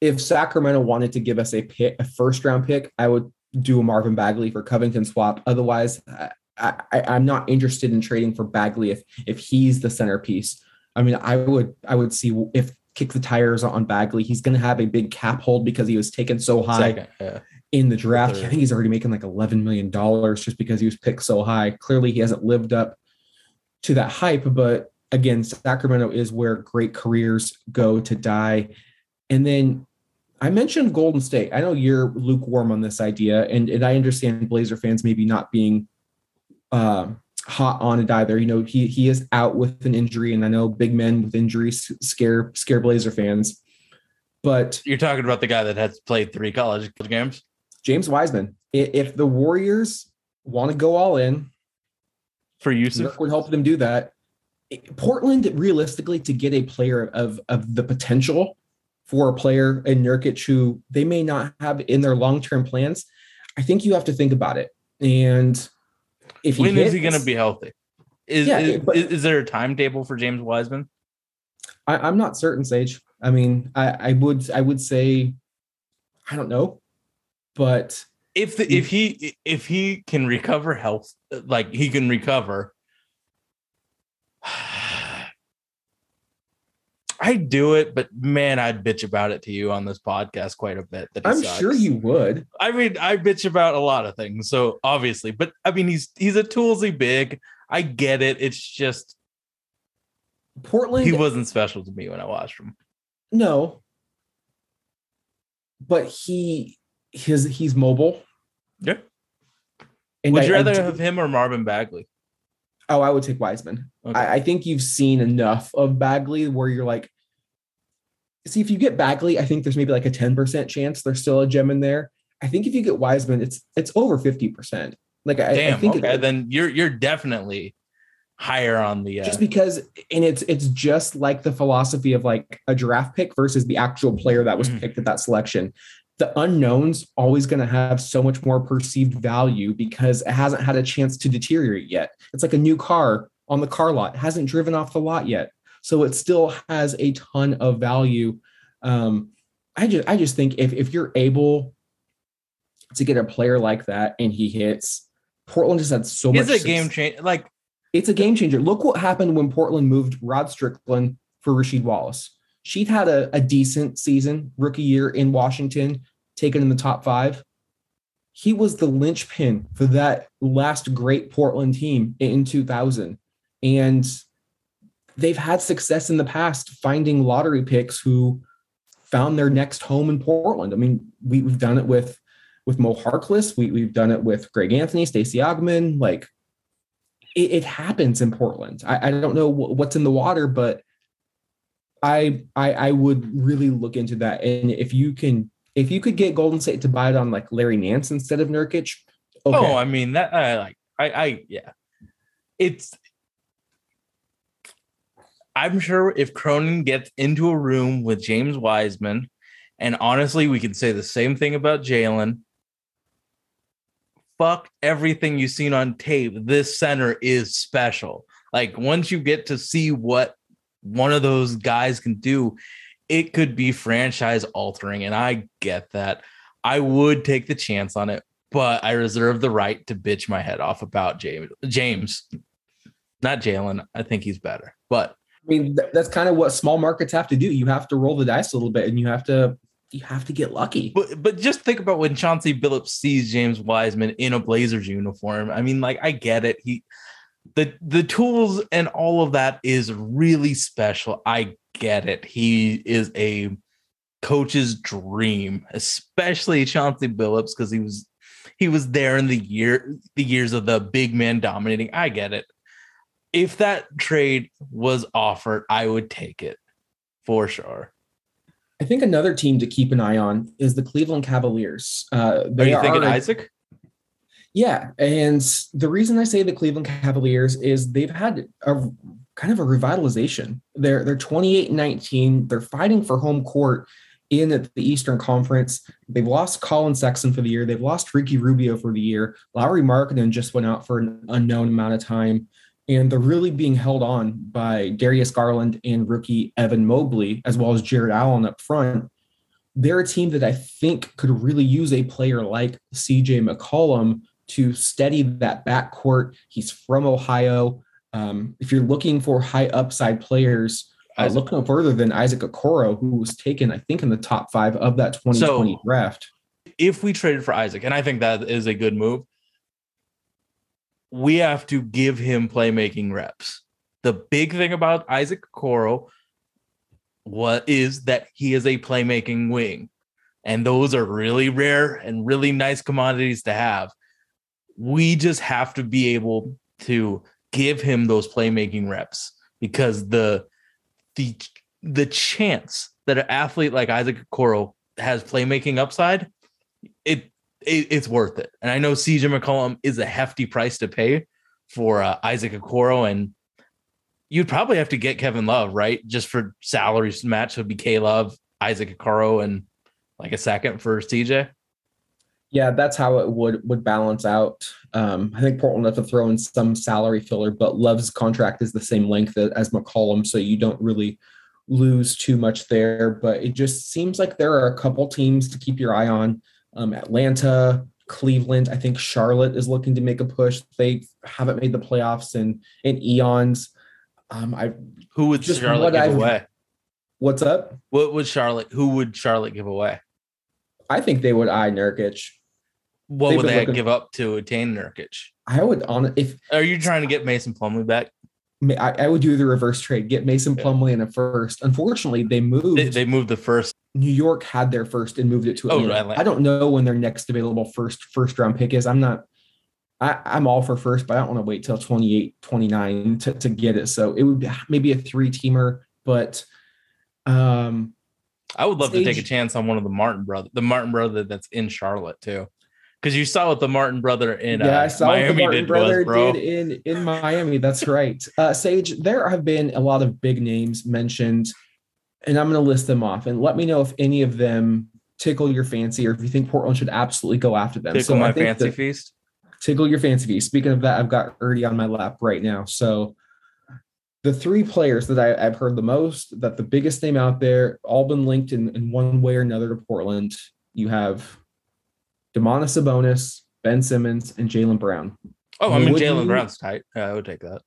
if Sacramento wanted to give us a pick, a first round pick, I would do a Marvin Bagley for Covington swap. Otherwise, I, I, I'm not interested in trading for Bagley if if he's the centerpiece. I mean, I would I would see if kick the tires on Bagley. He's going to have a big cap hold because he was taken so high Second, yeah. in the draft. Third. I think he's already making like 11 million dollars just because he was picked so high. Clearly, he hasn't lived up to that hype. But again, Sacramento is where great careers go to die. And then I mentioned Golden State. I know you're lukewarm on this idea, and, and I understand Blazer fans maybe not being um, hot on it either. You know, he he is out with an injury, and I know big men with injuries scare scare Blazer fans. But You're talking about the guy that has played three college games. James Wiseman, if the Warriors want to go all in, For Jusuf, would help them do that. Portland, realistically, to get a player of of the potential for a player in Nurkic who they may not have in their long term plans, I think you have to think about it. And if he when is he going to be healthy? Is, Yeah, is, but- is, there a timetable for James Wiseman? I, I'm not certain, Sage. I mean, I, I would I would say, I don't know, but if the, if he if he can recover health like he can recover I'd do it, but man, I'd bitch about it to you on this podcast quite a bit. That I'm sucks. sure you would. I mean, I bitch about a lot of things, so obviously, but I mean, he's he's a toolsy big. I get it. It's just Portland, he wasn't special to me when I watched him. no, but he his he's mobile. Yeah. And Would I- you rather do- have him or Marvin Bagley? Oh, I would take Wiseman. Okay. I, I think you've seen enough of Bagley where you're like, see, if you get Bagley, I think there's maybe like a 10% chance there's still a gem in there. I think if you get Wiseman, it's it's over 50%. Like I, I Damn. think okay, it, then you're you're definitely higher on the. Uh, just because and it's it's just like the philosophy of like a draft pick versus the actual player that was Mhm. picked at that selection. The unknown's always going to have so much more perceived value because it hasn't had a chance to deteriorate yet. It's like a new car on the car lot, it hasn't driven off the lot yet. So it still has a ton of value. Um, I just I just think if if you're able to get a player like that and he hits, Portland just had so much. it's a game change. Like it's a game changer. Look what happened when Portland moved Rod Strickland for Rasheed Wallace. She'd had a, a decent season, rookie year in Washington, taken in the top five. He was the linchpin for that last great Portland team in 2000. And they've had success in the past finding lottery picks who found their next home in Portland. I mean, we, we've done it with with Mo Harkless. We, we've done it with Greg Anthony, Stacey Augmon. Like it, it happens in Portland. I, I don't know wh- what's in the water, but I, I I would really look into that. And if you can, if you could get Golden State to buy it on like Larry Nance instead of Nurkic, okay. Oh, I mean that I like I I yeah. It's I'm sure if Cronin gets into a room with James Wiseman, and honestly, we can say the same thing about Jalen. Fuck everything you've seen on tape. This center is special. Like once you get to see what one of those guys can do, it could be franchise altering. And I get that. I would take the chance on it, but I reserve the right to bitch my head off about James. James, not Jalen. I think he's better, but I mean, that's kind of what small markets have to do. You have to roll the dice a little bit, and you have to you have to get lucky. but but just think about when Chauncey Billups sees James Wiseman in a Blazers uniform. I mean, like I get it. He the the tools and all of that is really special. I get it. He is a coach's dream, especially Chauncey Billups because he was he was there in the year the years of the big man dominating. I get it. If that trade was offered, I would take it for sure. I think another team to keep an eye on is the Cleveland Cavaliers. Uh, Are they you thinking are- Isaac? Yeah, and the reason I say the Cleveland Cavaliers is they've had a kind of a revitalization. They're they're 28-19. They're fighting for home court in the Eastern Conference. They've lost Collin Sexton for the year. They've lost Ricky Rubio for the year. Lauri Markkanen just went out for an unknown amount of time. And they're really being held on by Darius Garland and rookie Evan Mobley, as well as Jarrett Allen up front. They're a team that I think could really use a player like CJ McCollum to steady that backcourt. He's from Ohio. Um, if you're looking for high upside players, uh, look no further than Isaac Okoro, who was taken, I think, in the top five of that 2020 So- draft. if we traded for Isaac, and I think that is a good move, we have to give him playmaking reps. The big thing about Isaac Okoro what is that he is a playmaking wing. And those are really rare and really nice commodities to have. We just have to be able to give him those playmaking reps because the the the chance that an athlete like Isaac Okoro has playmaking upside, it, it it's worth it. And I know CJ McCollum is a hefty price to pay for uh, Isaac Okoro, and you'd probably have to get Kevin Love, right? Just for salaries match would be K Love, Isaac Okoro, and like a second for CJ. Yeah, that's how it would would balance out. Um, I think Portland have to throw in some salary filler, but Love's contract is the same length as McCollum, so you don't really lose too much there. But it just seems like there are a couple teams to keep your eye on. Um, Atlanta, Cleveland. I think Charlotte is looking to make a push. They haven't made the playoffs in in eons. Um, I Who would Just Charlotte what give I've- away? what's up? What would Charlotte? Who would Charlotte give away? I think they would eye Nurkic. What would they looking- give up to attain Nurkic? I would on if Are you trying to get Mason Plumlee back? I, I would do the reverse trade, get Mason Yeah. Plumlee in a first. Unfortunately, they moved. They, they moved the first. New York had their first and moved it to Oh, Atlanta. Atlanta. I don't know when their next available first first round pick is. I'm not. I, I'm all for first, but I don't want to wait till 28, 29 to, to get it. So it would be maybe a three teamer, but um, I would love to take a chance on one of the Martin brother, the Martin brother that's in Charlotte too, because you saw what the Martin brother in yeah, uh, I saw what the Miami Martin did brother was, did in in Miami. That's right. Uh, Sage, there have been a lot of big names mentioned, and I'm going to list them off. And let me know if any of them tickle your fancy, or if you think Portland should absolutely go after them. Tickle I my think fancy the- feast. tickle your fancy feast. Speaking of that, I've got Erdy on my lap right now. So the three players that I, I've heard the most, that the biggest name out there, all been linked in, in one way or another to Portland. You have Domantas Sabonis, Ben Simmons, and Jaylen Brown. Oh, I mean Jaylen Brown's tight. Yeah, I would take that.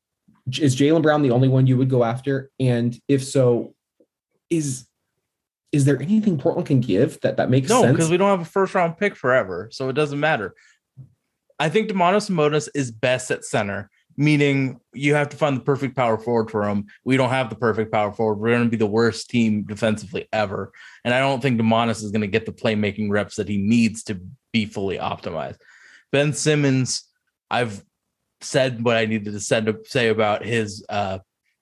Is Jaylen Brown the only one you would go after? And if so, is is there anything Portland can give that that makes No, sense? because we don't have a first round pick forever, so it doesn't matter. I think Domantas Sabonis is best at center, meaning you have to find the perfect power forward for him. We don't have the perfect power forward. We're going to be the worst team defensively ever, and I don't think Domantas is going to get the playmaking reps that he needs to be fully optimized. Ben Simmons, I've said what I needed to to say about his uh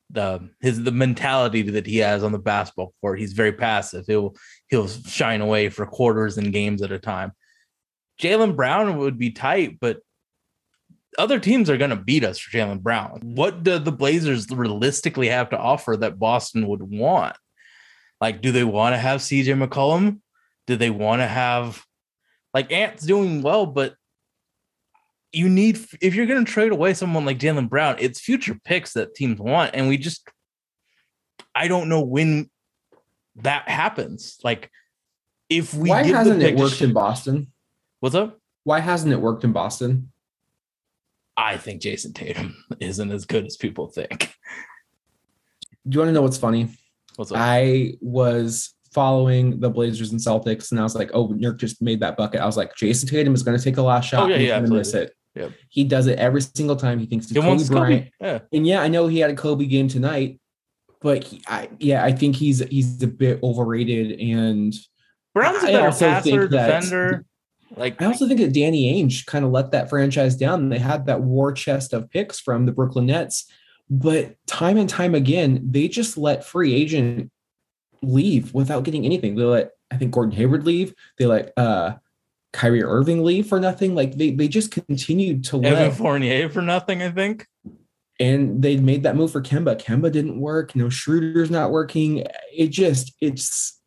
the his the mentality that he has on the basketball court. He's very passive. He'll he'll shine away for quarters and games at a time. Jaylen Brown would be tight, but other teams are going to beat us for Jaylen Brown. What do the Blazers realistically have to offer that Boston would want? Like, do they want to have CJ McCollum? Do they want to have like Ant's doing well, but you need if you're going to trade away someone like Jaylen Brown, it's future picks that teams want, and we just I don't know when that happens. Like, if we Why hasn't it worked in Boston? what's up? Why hasn't it worked in Boston? I think Jayson Tatum isn't as good as people think. Do you want to know what's funny? What's up? I was following the Blazers and Celtics, and I was like, "Oh, Nurk just made that bucket." I was like, "Jayson Tatum is going to take a last shot. Oh, yeah, and he's yeah, going to miss it." Yep. He does it every single time. He thinks it's Kobe Bryant. Kobe. Yeah. And yeah, I know he had a Kobe game tonight, but he, I, yeah, I think he's he's a bit overrated. And Brown's a better passer, think that- defender. Like I also think that Danny Ainge kind of let that franchise down. They had that war chest of picks from the Brooklyn Nets, but time and time again, they just let free agent leave without getting anything. They let I think Gordon Hayward leave. They let uh Kyrie Irving leave for nothing. Like they they just continued to Evan let Fournier for nothing, I think. and they made that move for Kemba. Kemba didn't work. No Schroeder's not working. It just it's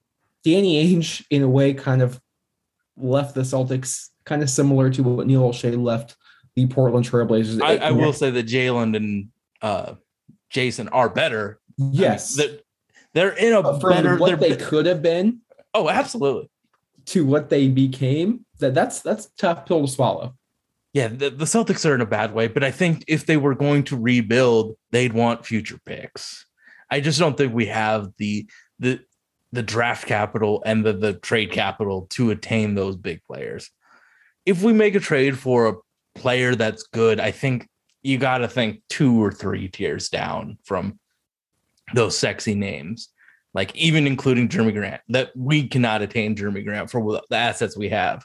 Danny Ainge in a way kind of left the Celtics kind of similar to what Neil Olshey left the Portland Trailblazers. I, I will say that Jaylen and uh, Jayson are better. I mean, yes, they're, in a from better. what they're could have been oh, absolutely. to what they became. That that's that's a tough pill to swallow. Yeah, the, the Celtics are in a bad way, but I think if they were going to rebuild, they'd want future picks. I just don't think we have the the the draft capital and the the trade capital to attain those big players. If we make a trade for a player that's good, I think you got to think two or three tiers down from those sexy names, like even including Jerami Grant. That we cannot attain Jerami Grant for the assets we have.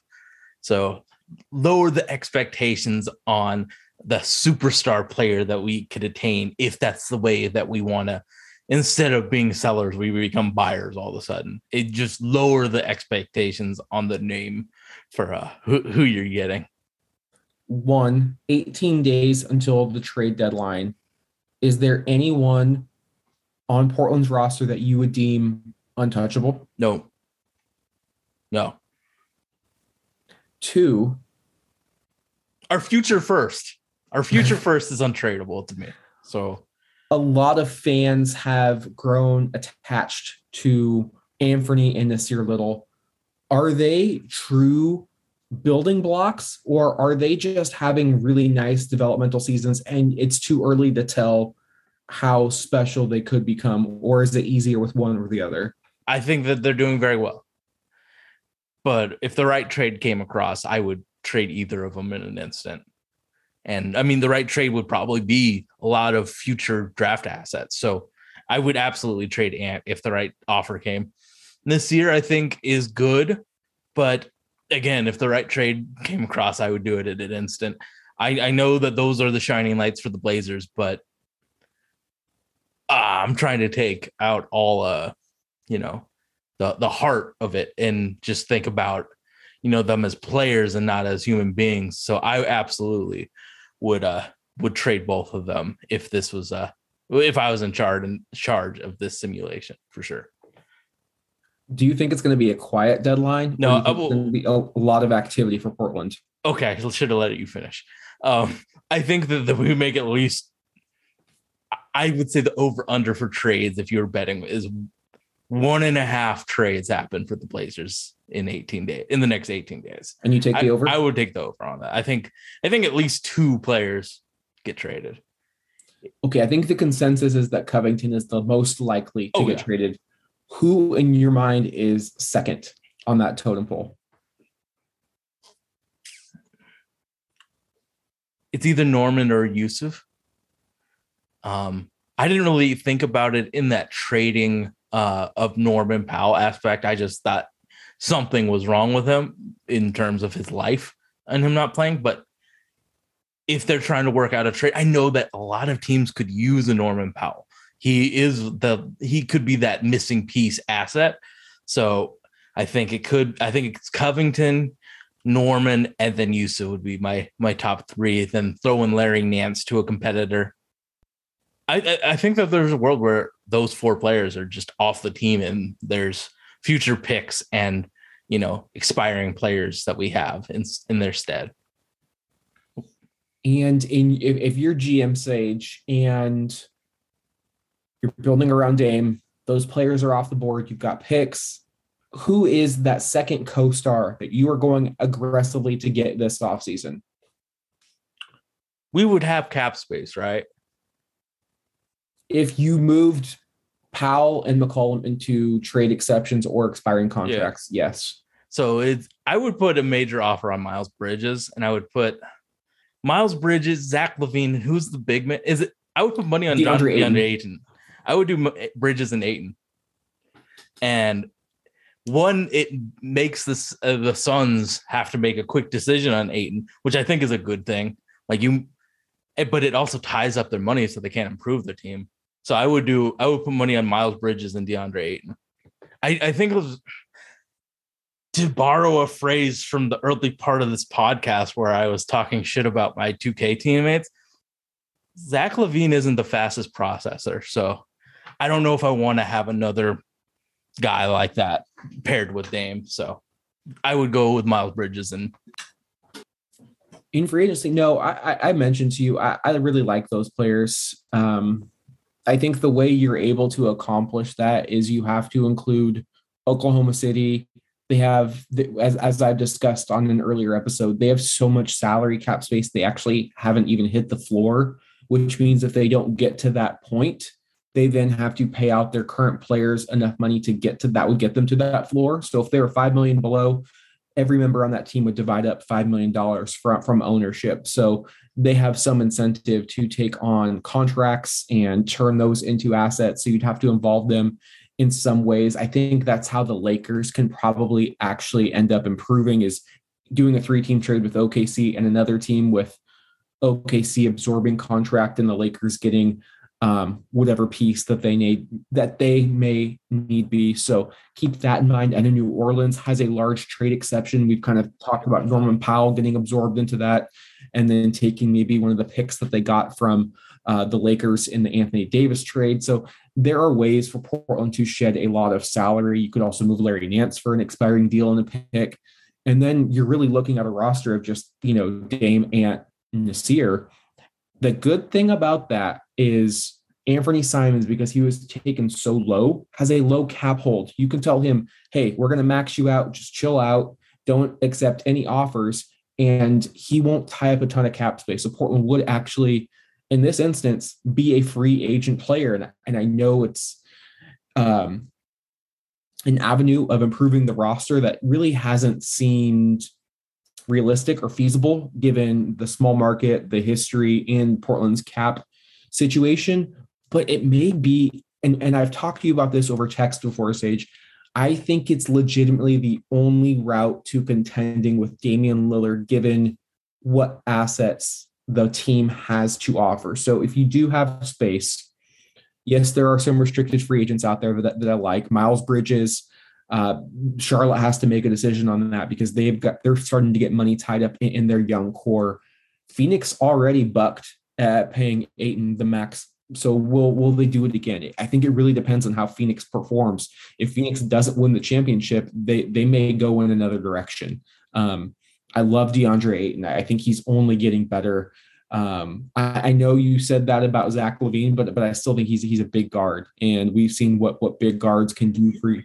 So lower the expectations on the superstar player that we could attain if that's the way that we want to instead of being sellers we become buyers all of a sudden it just lower the expectations on the name for uh who, who you're getting One, 18 days until the trade deadline. Is there anyone on Portland's roster that you would deem untouchable? no. No. Two, our future first. Our future first is untradeable to me. So a lot of fans have grown attached to Anthony and Nassir Little. Are they true building blocks or are they just having really nice developmental seasons and it's too early to tell how special they could become? Or is it easier with one or the other? I think that they're doing very well. But if the right trade came across, I would trade either of them in an instant. And I mean, the right trade would probably be a lot of future draft assets. So I would absolutely trade Ant if the right offer came. This year, I think, is good. But again, if the right trade came across, I would do it in an instant. I, I know that those are the shining lights for the Blazers, but uh, I'm trying to take out all uh you know the the heart of it and just think about you know them as players and not as human beings so i absolutely would uh would trade both of them if this was uh if i was in charge in charge of this simulation for sure Do you think it's going to be a quiet deadline? No, will, be a lot of activity for Portland. okay i should have let you finish um i think that, that we make at least i would say the over under for trades if you're betting is one and a half trades happen for the blazers in 18 days in the next 18 days And you take I, the over? I would take the over on that. I think I think at least two players get traded. Okay, I think the consensus is that Covington is the most likely to Oh, get yeah. traded. Who in your mind is second on that totem pole? It's either Norman or Jusuf. Um, I didn't really think about it in that trading uh, of Norman Powell aspect. I just thought something was wrong with him in terms of his life and him not playing. But if they're trying to work out a trade, I know that a lot of teams could use a Norman Powell. He is the he could be that missing piece asset. So I think it could. I think it's Covington, Norman, and then Yusa would be my my top three. Then throw in Larry Nance to a competitor. I, I think that there's a world where those four players are just off the team, and there's future picks and you know expiring players that we have in in their stead. And in if, if you're GM Sage and you're building around Dame, those players are off the board. You've got picks. Who is that second co-star that you are going aggressively to get this offseason? We would have cap space, right? If you moved Powell and McCollum into trade exceptions or expiring contracts, yes. So it's I would put a major offer on Miles Bridges, and I would put Miles Bridges, Zach LaVine. Who's the big man? Is it? I would put money on John, DeAndre Ayton. DeAndre Ayton. I would do Bridges and Ayton, and one it makes this uh, the Suns have to make a quick decision on Ayton, which I think is a good thing. Like you, eh, but it also ties up their money so they can't improve their team. So I would do I would put money on Miles Bridges and DeAndre Ayton. I, I think it was to borrow a phrase from the early part of this podcast where I was talking shit about my 2K teammates. Zach LaVine isn't the fastest processor. So I don't know if I want to have another guy like that paired with Dame. So I would go with Miles Bridges and in free agency, no, I, I- mentioned to you, I, I really like those players. Um, I think the way you're able to accomplish that is you have to include Oklahoma City. They have, as, as I've discussed on an earlier episode, they have so much salary cap space, they actually haven't even hit the floor, which means if they don't get to that point, they then have to pay out their current players enough money to get to that would get them to that floor. So if they were 5 million below, every member on that team would divide up $5 million from, from ownership. So they have some incentive to take on contracts and turn those into assets. So you'd have to involve them in some ways. I think that's how the Lakers can probably actually end up improving is doing a three team trade with OKC and another team with OKC absorbing contract and the Lakers getting um, whatever piece that they need that they may need be. So keep that in mind. And in New Orleans has a large trade exception. We've kind of talked about Norman Powell getting absorbed into that, and then taking maybe one of the picks that they got from uh, the Lakers in the Anthony Davis trade. So there are ways for Portland to shed a lot of salary. You could also move Larry Nance for an expiring deal and a pick. And then you're really looking at a roster of just, you know, Dame, Ant, Nassir. The good thing about that is Anthony Simons, because he was taken so low, has a low cap hold. You can tell him, hey, we're going to max you out, just chill out, don't accept any offers, and he won't tie up a ton of cap space. So Portland would actually, in this instance, be a free agent player. And, and I know it's um, an avenue of improving the roster that really hasn't seemed realistic or feasible given the small market, the history, and Portland's cap situation. But it may be, and, and I've talked to you about this over text before, Sage. I think it's legitimately the only route to contending with Damian Lillard, given what assets the team has to offer. So if you do have space, yes, there are some restricted free agents out there that, that I like. Miles Bridges, uh, Charlotte has to make a decision on that because they've got they're starting to get money tied up in, in their young core. Phoenix already bucked at paying Ayton the max. So will will they do it again? I think it really depends on how Phoenix performs. If Phoenix doesn't win the championship, they they may go in another direction. Um, I love DeAndre Ayton. I think he's only getting better. Um, I, I know you said that about Zach LaVine, but but I still think he's he's a big guard, and we've seen what what big guards can do for you.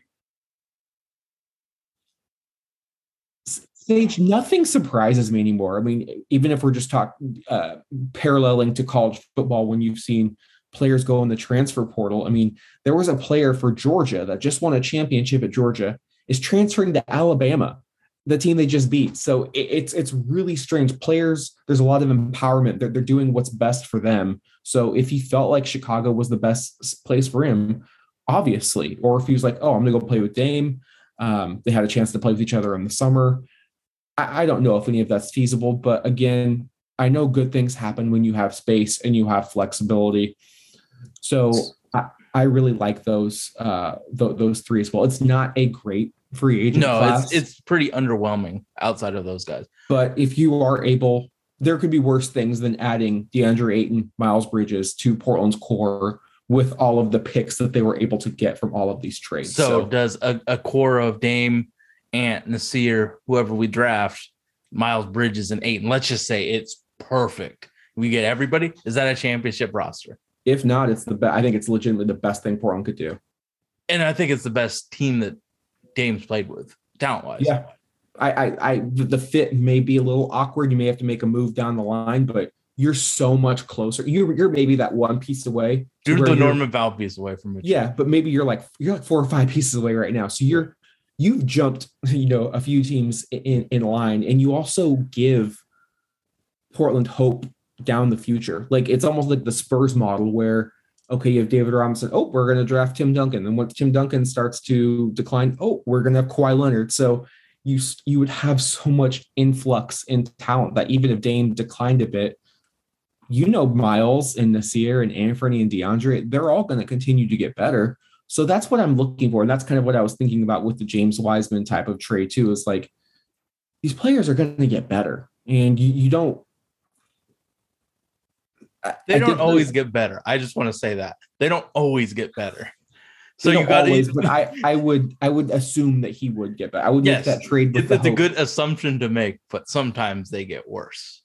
Sage, nothing surprises me anymore. I mean, even if we're just talking uh, paralleling to college football, when you've seen players go in the transfer portal. I mean, there was a player for Georgia that just won a championship at Georgia, is transferring to Alabama, the team they just beat. So it, it's it's really strange. Players, there's a lot of empowerment. They're, they're doing what's best for them. So if he felt like Chicago was the best place for him, obviously, or if he was like, oh, I'm gonna go play with Dame. Um, they had a chance to play with each other in the summer. I, I don't know if any of that's feasible, but again, I know good things happen when you have space and you have flexibility. So I, I really like those uh, th- those three as well. It's not a great free agent No, class, it's it's pretty underwhelming outside of those guys. but if you are able, there could be worse things than adding DeAndre Ayton, Miles Bridges to Portland's core with all of the picks that they were able to get from all of these trades. So, does a, a core of Dame, Ant, Nassir, whoever we draft, Miles Bridges and Ayton. Let's just say it's perfect. We get everybody. Is that a championship roster? if not, it's the best. I think it's legitimately the best thing Portland could do. And I think it's the best team that Dame's played with, talent wise. Yeah. I, I, I, the fit may be a little awkward. You may have to make a move down the line, but you're so much closer. You're, you're maybe that one piece away. You're the Norman Val piece away from it. Yeah, but maybe you're like you're like four or five pieces away right now. So you're you've jumped, you know, a few teams in in line, and you also give Portland hope down the future. Like it's almost like the Spurs model where okay, you have David Robinson. Oh, we're going to draft Tim Duncan, and once Tim Duncan starts to decline, oh, we're going to have Kawhi Leonard. So you you would have so much influx in talent that even if Dame declined a bit, you know Miles and Nassir and Anthony and DeAndre, they're all going to continue to get better. So that's what I'm looking for. And that's kind of what I was thinking about with the James Wiseman type of trade, too, is like these players are going to get better. And you, you don't. I- They I don't always get better. I just want to say that. They don't always get better. So you got always, but I, I would I would assume that he would get better. I would Yes. make that trade with it's a good assumption to make, but sometimes they get worse.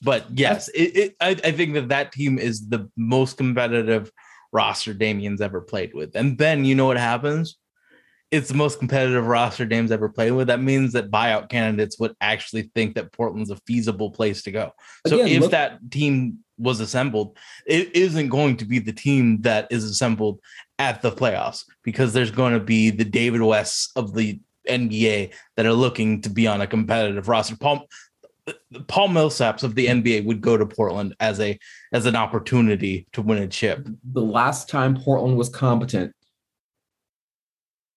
But yes, it, it, I, I think that that team is the most competitive roster Damian's ever played with. And then you know what happens? It's the most competitive roster Dame's ever played with. That means that buyout candidates would actually think that Portland's a feasible place to go. So Again, if look- that team was assembled, it isn't going to be the team that is assembled at the playoffs because there's going to be the David Wests of the NBA that are looking to be on a competitive roster. Paul Paul Millsaps of the NBA would go to Portland as a as an opportunity to win a chip. the last time Portland was competent.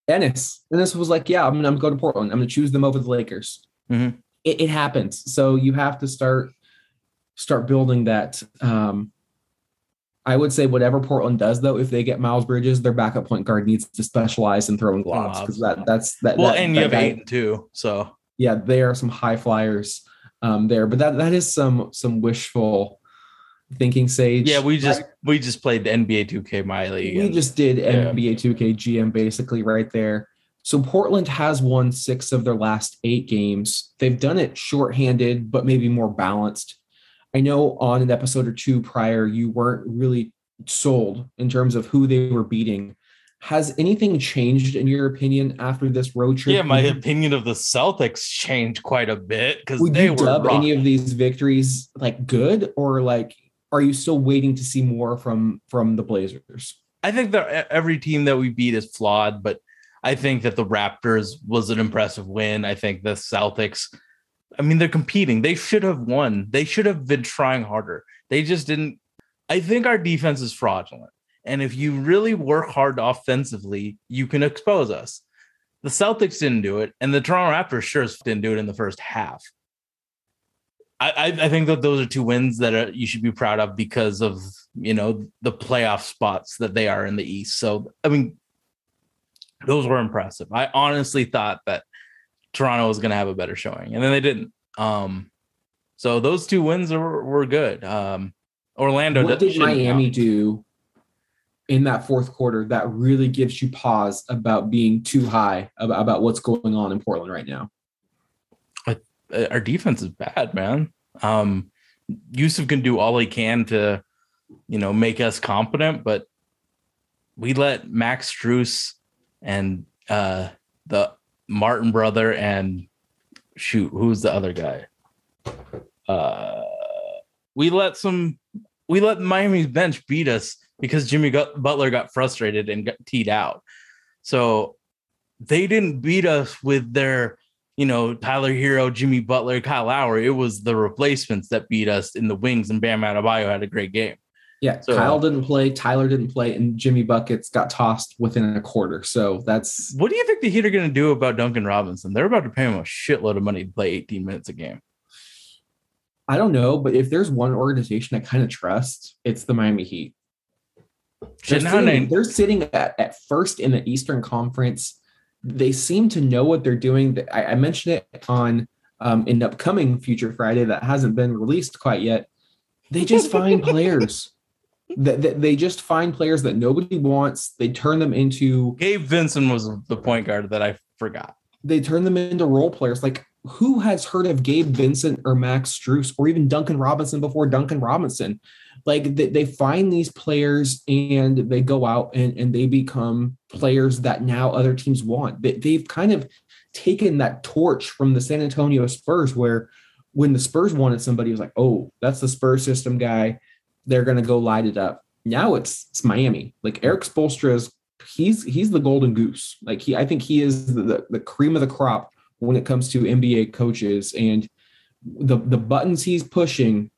Ennis. Ennis was like, Yeah, I'm gonna, I'm going to Portland. I'm gonna choose them over the Lakers. Mhm. It, it happens. So you have to start start building that. Um, I would say whatever Portland does, though, if they get Miles Bridges, their backup point guard needs to specialize in throwing globs because that that's that. Well, that- and you have guy- eight too. So yeah, they are some high flyers um, there, but that that is some some wishful thinking, Sage. yeah, we just we just played the NBA 2K My League. we and- just did Yeah. NBA 2K GM basically right there. So Portland has won six of their last eight games. They've done it shorthanded, but maybe more balanced. I know on an episode or two prior, you weren't really sold in terms of who they were beating. Has anything changed in your opinion after this road trip? yeah, my opinion of the Celtics changed quite a bit because they you were dub rough. any of these victories like good or like are you still waiting to see more from from the Blazers? I think that every team that we beat is flawed, but I think that the Raptors was an impressive win. I think the Celtics, I mean, they're competing. They should have won. They should have been trying harder. They just didn't. I think our defense is fraudulent. And if you really work hard offensively, you can expose us. The Celtics didn't do it, and the Toronto Raptors sure as didn't do it in the first half. I, I, I think that those are two wins that are, you should be proud of because of you know the playoff spots that they are in the East. So I mean, those were impressive. I honestly thought that Toronto was going to have a better showing, and then they didn't. Um, so those two wins were, were good. Um, Orlando. what did Miami count. do in that fourth quarter that really gives you pause about being too high about, about what's going on in Portland right now? our defense is bad, man. Um, Jusuf can do all he can to, you know, make us competent, but we let Max Strus and uh, the Martin brother and shoot, who's the other guy? Uh, we let some, we let Miami's bench beat us because Jimmy Butler got frustrated and got teed out. So they didn't beat us with their you know, Tyler Herro, Jimmy Butler, Kyle Lowry. It was the replacements that beat us in the wings, and Bam Adebayo had a great game. Yeah, So- Kyle didn't play, Tyler didn't play, and Jimmy Buckets got tossed within a quarter. So that's What do you think the Heat are going to do about Duncan Robinson? They're about to pay him a shitload of money to play 18 minutes a game. I don't know, but if there's one organization I kind of trust, it's the Miami Heat. They're sitting, they're sitting at, at first in the Eastern Conference. They seem to know what they're doing. I, I mentioned it on um, an upcoming Future Friday that hasn't been released quite yet. They just find players. That that they just find players that nobody wants. They turn them into Gabe Vincent was the point guard that I forgot. they turn them into role players. Like who has heard of Gabe Vincent or Max Strus or even Duncan Robinson before Duncan Robinson? Like they, they find these players and they go out and, and they become players that now other teams want. They, they've kind of taken that torch from the San Antonio Spurs, where when the Spurs wanted somebody, was like, oh, that's the Spurs system guy. They're gonna go light it up. Now it's it's Miami. Like Erik Spoelstra is he's he's the golden goose. Like he, I think he is the, the, the cream of the crop when it comes to NBA coaches and the the buttons he's pushing,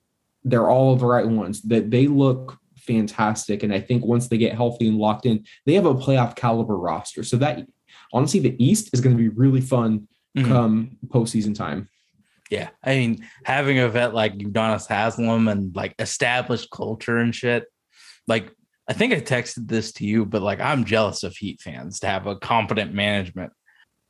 they're all the right ones. That they look fantastic. And I think once they get healthy and locked in, they have a playoff caliber roster. So that honestly, the East is going to be really fun Mhm. come postseason time. Yeah. I mean, having a vet like Udonis Haslem and like established culture and shit. Like, I think I texted this to you, but like, I'm jealous of Heat fans to have a competent management.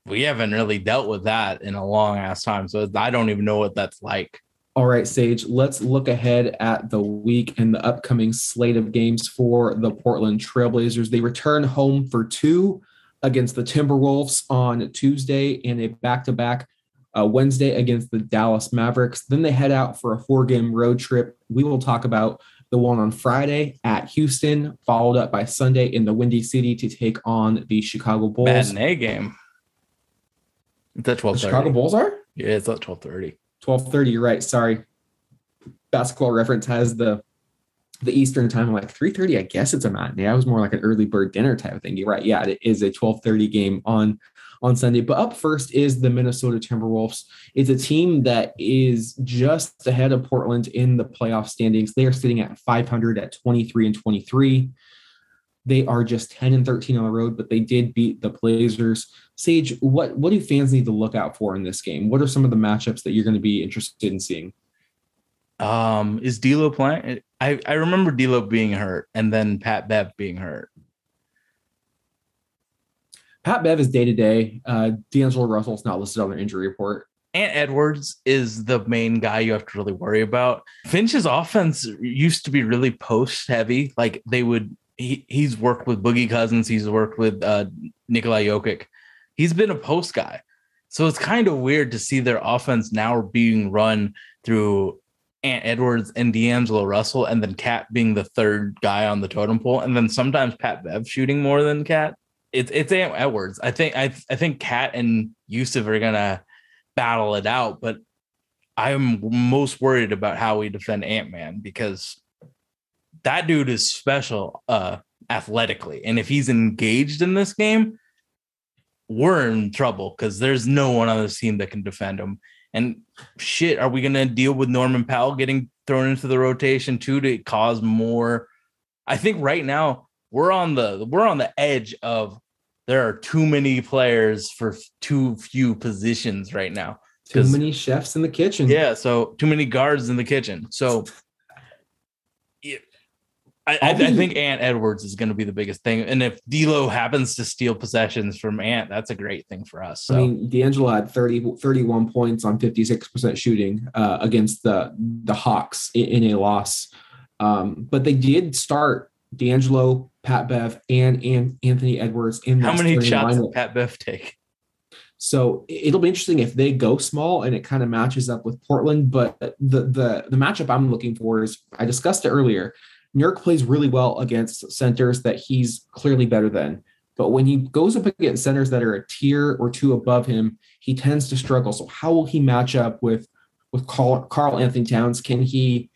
We haven't really dealt with that in a long ass time. So I don't even know what that's like. All right, Sage, let's look ahead at the week and the upcoming slate of games for the Portland Trailblazers. They return home for two against the Timberwolves on Tuesday and a back to back Wednesday against the Dallas Mavericks. Then they head out for a four game road trip. We will talk about the one on Friday at Houston, followed up by Sunday in the Windy City to take on the Chicago Bulls. Matinee game. It's at 12 Chicago Bulls are? Yeah, it's at 1230. 12:30. You're right. Sorry. Basketball reference has the the Eastern time. I'm like 3:30. I guess it's a matinee. I was more like an early bird dinner type of thing. You're right. Yeah, it is a 12:30 game on on Sunday. But up first is the Minnesota Timberwolves. It's a team that is just ahead of Portland in the playoff standings. They are sitting at 500 at 23 and 23. They are just 10 and 13 on the road, but they did beat the Blazers. Sage, what what do fans need to look out for in this game? What are some of the matchups that you're going to be interested in seeing? Um, is D'Lo playing? I I remember D'Lo being hurt, and then Pat Bev being hurt. Pat Bev is day to day. D'Angelo Russell's not listed on their injury report. Ant Edwards is the main guy you have to really worry about. Finch's offense used to be really post heavy. Like they would, he, he's worked with Boogie Cousins, he's worked with uh, Nikolai Jokic. He's been a post guy. So it's kind of weird to see their offense now being run through Ant Edwards and D'Angelo Russell, and then Cat being the third guy on the totem pole, and then sometimes Pat Bev shooting more than Cat. It's it's Ant Edwards. I think I I think Cat and Jusuf are gonna battle it out, but I'm most worried about how we defend Ant Man because that dude is special uh athletically. And if he's engaged in this game, we're in trouble because there's no one on this team that can defend him. And shit, are we gonna deal with Norman Powell getting thrown into the rotation too to cause more? I think right now we're on the we're on the edge of there are too many players for too few positions right now. Too many chefs in the kitchen. Yeah, so too many guards in the kitchen. So I, I, I think Ant Edwards is going to be the biggest thing. And if D'Lo happens to steal possessions from Ant, that's a great thing for us. So I mean, D'Angelo had 30, 31 points on 56% shooting uh, against the the Hawks in, in a loss. Um, but they did start D'Angelo, Pat Bev, and, and Anthony Edwards in how many shots lineup. did Pat Bev take? So it'll be interesting if they go small and it kind of matches up with Portland. But the the the matchup I'm looking for is I discussed it earlier. York plays really well against centers that he's clearly better than. But when he goes up against centers that are a tier or two above him, he tends to struggle. So how will he match up with with Karl, Carl Anthony Towns? Can he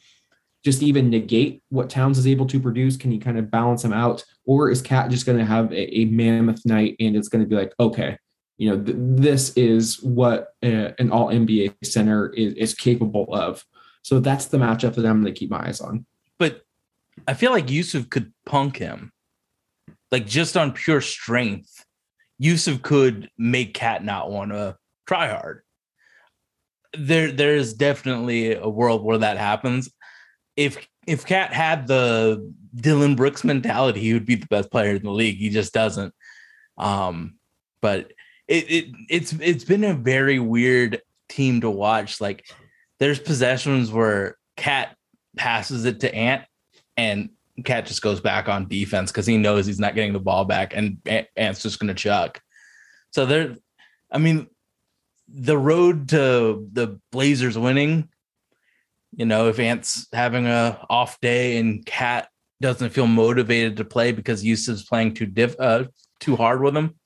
just even negate what Towns is able to produce? Can he kind of balance him out? Or is Cat just going to have a, a mammoth night and it's going to be like, okay, you know, th- this is what uh, an all NBA center is, is capable of. So that's the matchup that I'm going to keep my eyes on. But I feel like Jusuf could punk him, like just on pure strength. Jusuf could make Cat not want to try hard. There, there is definitely a world where that happens. If if Cat had the Dillon Brooks mentality, he would be the best player in the league. He just doesn't. Um, but it, it it's it's been a very weird team to watch. Like there's possessions where Cat passes it to Ant and Cat just goes back on defense because he knows he's not getting the ball back and Ant's just gonna chuck. So there, I mean, the road to the Blazers winning, you know, if Ant's having a off day and Cat doesn't feel motivated to play because Jusuf's playing too diff uh, too hard with him,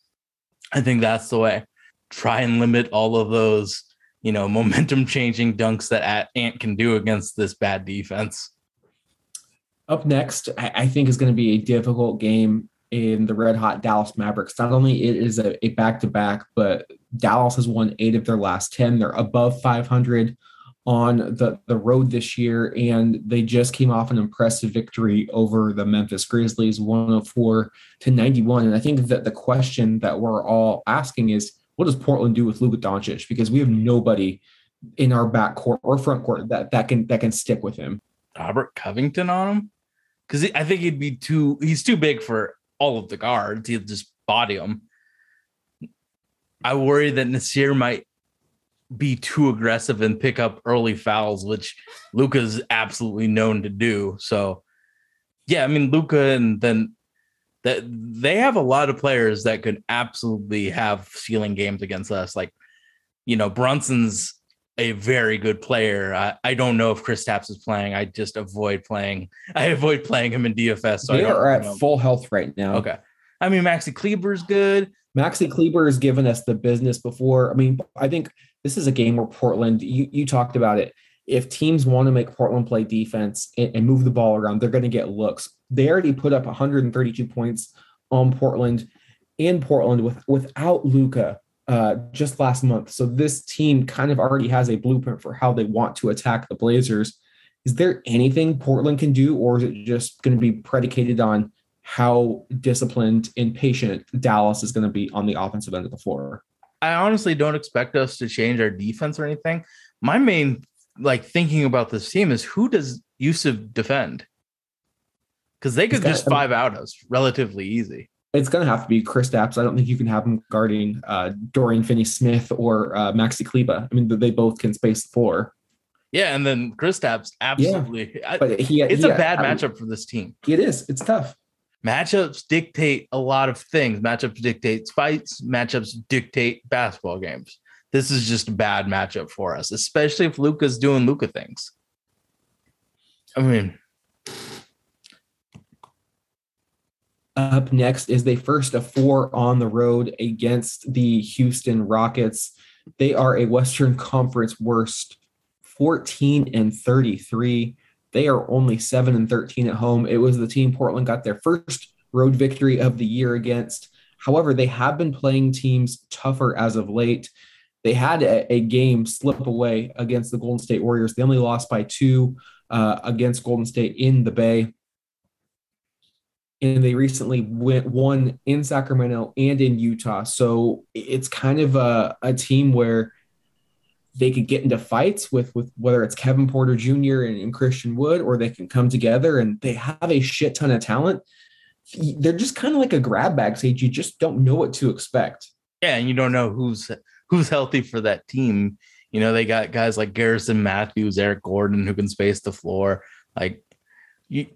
I think that's the way. Try and limit all of those, you know, momentum changing dunks that Ant can do against this bad defense. Up next, I I think is going to be a difficult game in the red hot Dallas Mavericks. Not only it is a, a back-to-back, but Dallas has won eight of their last 10. They're above 500 on the, the road this year, and they just came off an impressive victory over the Memphis Grizzlies, 104 to 91. And I think that the question that we're all asking is, what does Portland do with Luka Doncic? Because we have nobody in our backcourt or front court that, that can that can stick with him. Robert Covington on him because I think he'd be too. He's too big for all of the guards. He'll just body him. I worry that Nassir might be too aggressive and pick up early fouls, which Luka's absolutely known to do. So, yeah, I mean Luka, and then that they have a lot of players that could absolutely have ceiling games against us. Like, you know, Brunson's a very good player. I, I don't know if Kristaps is playing. I just avoid playing. I avoid playing him in DFS. So I they are at know. full health right now. Okay. I mean, Maxi Kleber's good. Maxi Kleber has given us the business before. I mean, I think this is a game where Portland, you, you talked about it. If teams want to make Portland play defense and, and move the ball around, they're going to get looks. They already put up 132 points on Portland in Portland with without Luka uh, just last month. So this team kind of already has a blueprint for how they want to attack the Blazers. Is there anything Portland can do, or is it just going to be predicated on how disciplined and patient Dallas is going to be on the offensive end of the floor? I honestly don't expect us to change our defense or anything. My main like thinking about this team is who does Jusuf defend? Because they could just five out us relatively easy. It's going to have to be Kristaps. I don't think you can have him guarding uh, Dorian Finney-Smith or uh, Maxi Kleber. I mean, they both can space the floor. Yeah, and then Kristaps absolutely. I- But he, it's he- a bad I matchup for this team. It is. It's tough. Matchups dictate a lot of things. Matchups dictate fights. Matchups dictate basketball games. This is just a bad matchup for us, especially if Luka's doing Luka things. I mean, Up next is they first of four on the road against the Houston Rockets. They are a Western Conference worst 14 and 33. They are only 7 and 13 at home. It was the team Portland got their first road victory of the year against. However, they have been playing teams tougher as of late. They had a, a game slip away against the Golden State Warriors. They only lost by two uh, against Golden State in the Bay and they recently went won in Sacramento and in Utah. So it's kind of a, a team where they could get into fights with with whether it's Kevin Porter Jr. And, and Christian Wood, or they can come together and they have a shit ton of talent. They're just kind of like a grab bag stage. You just don't know what to expect. yeah, and you don't know who's who's healthy for that team. You know, they got guys like Garrison Matthews, Eric Gordon, who can space the floor. Like you,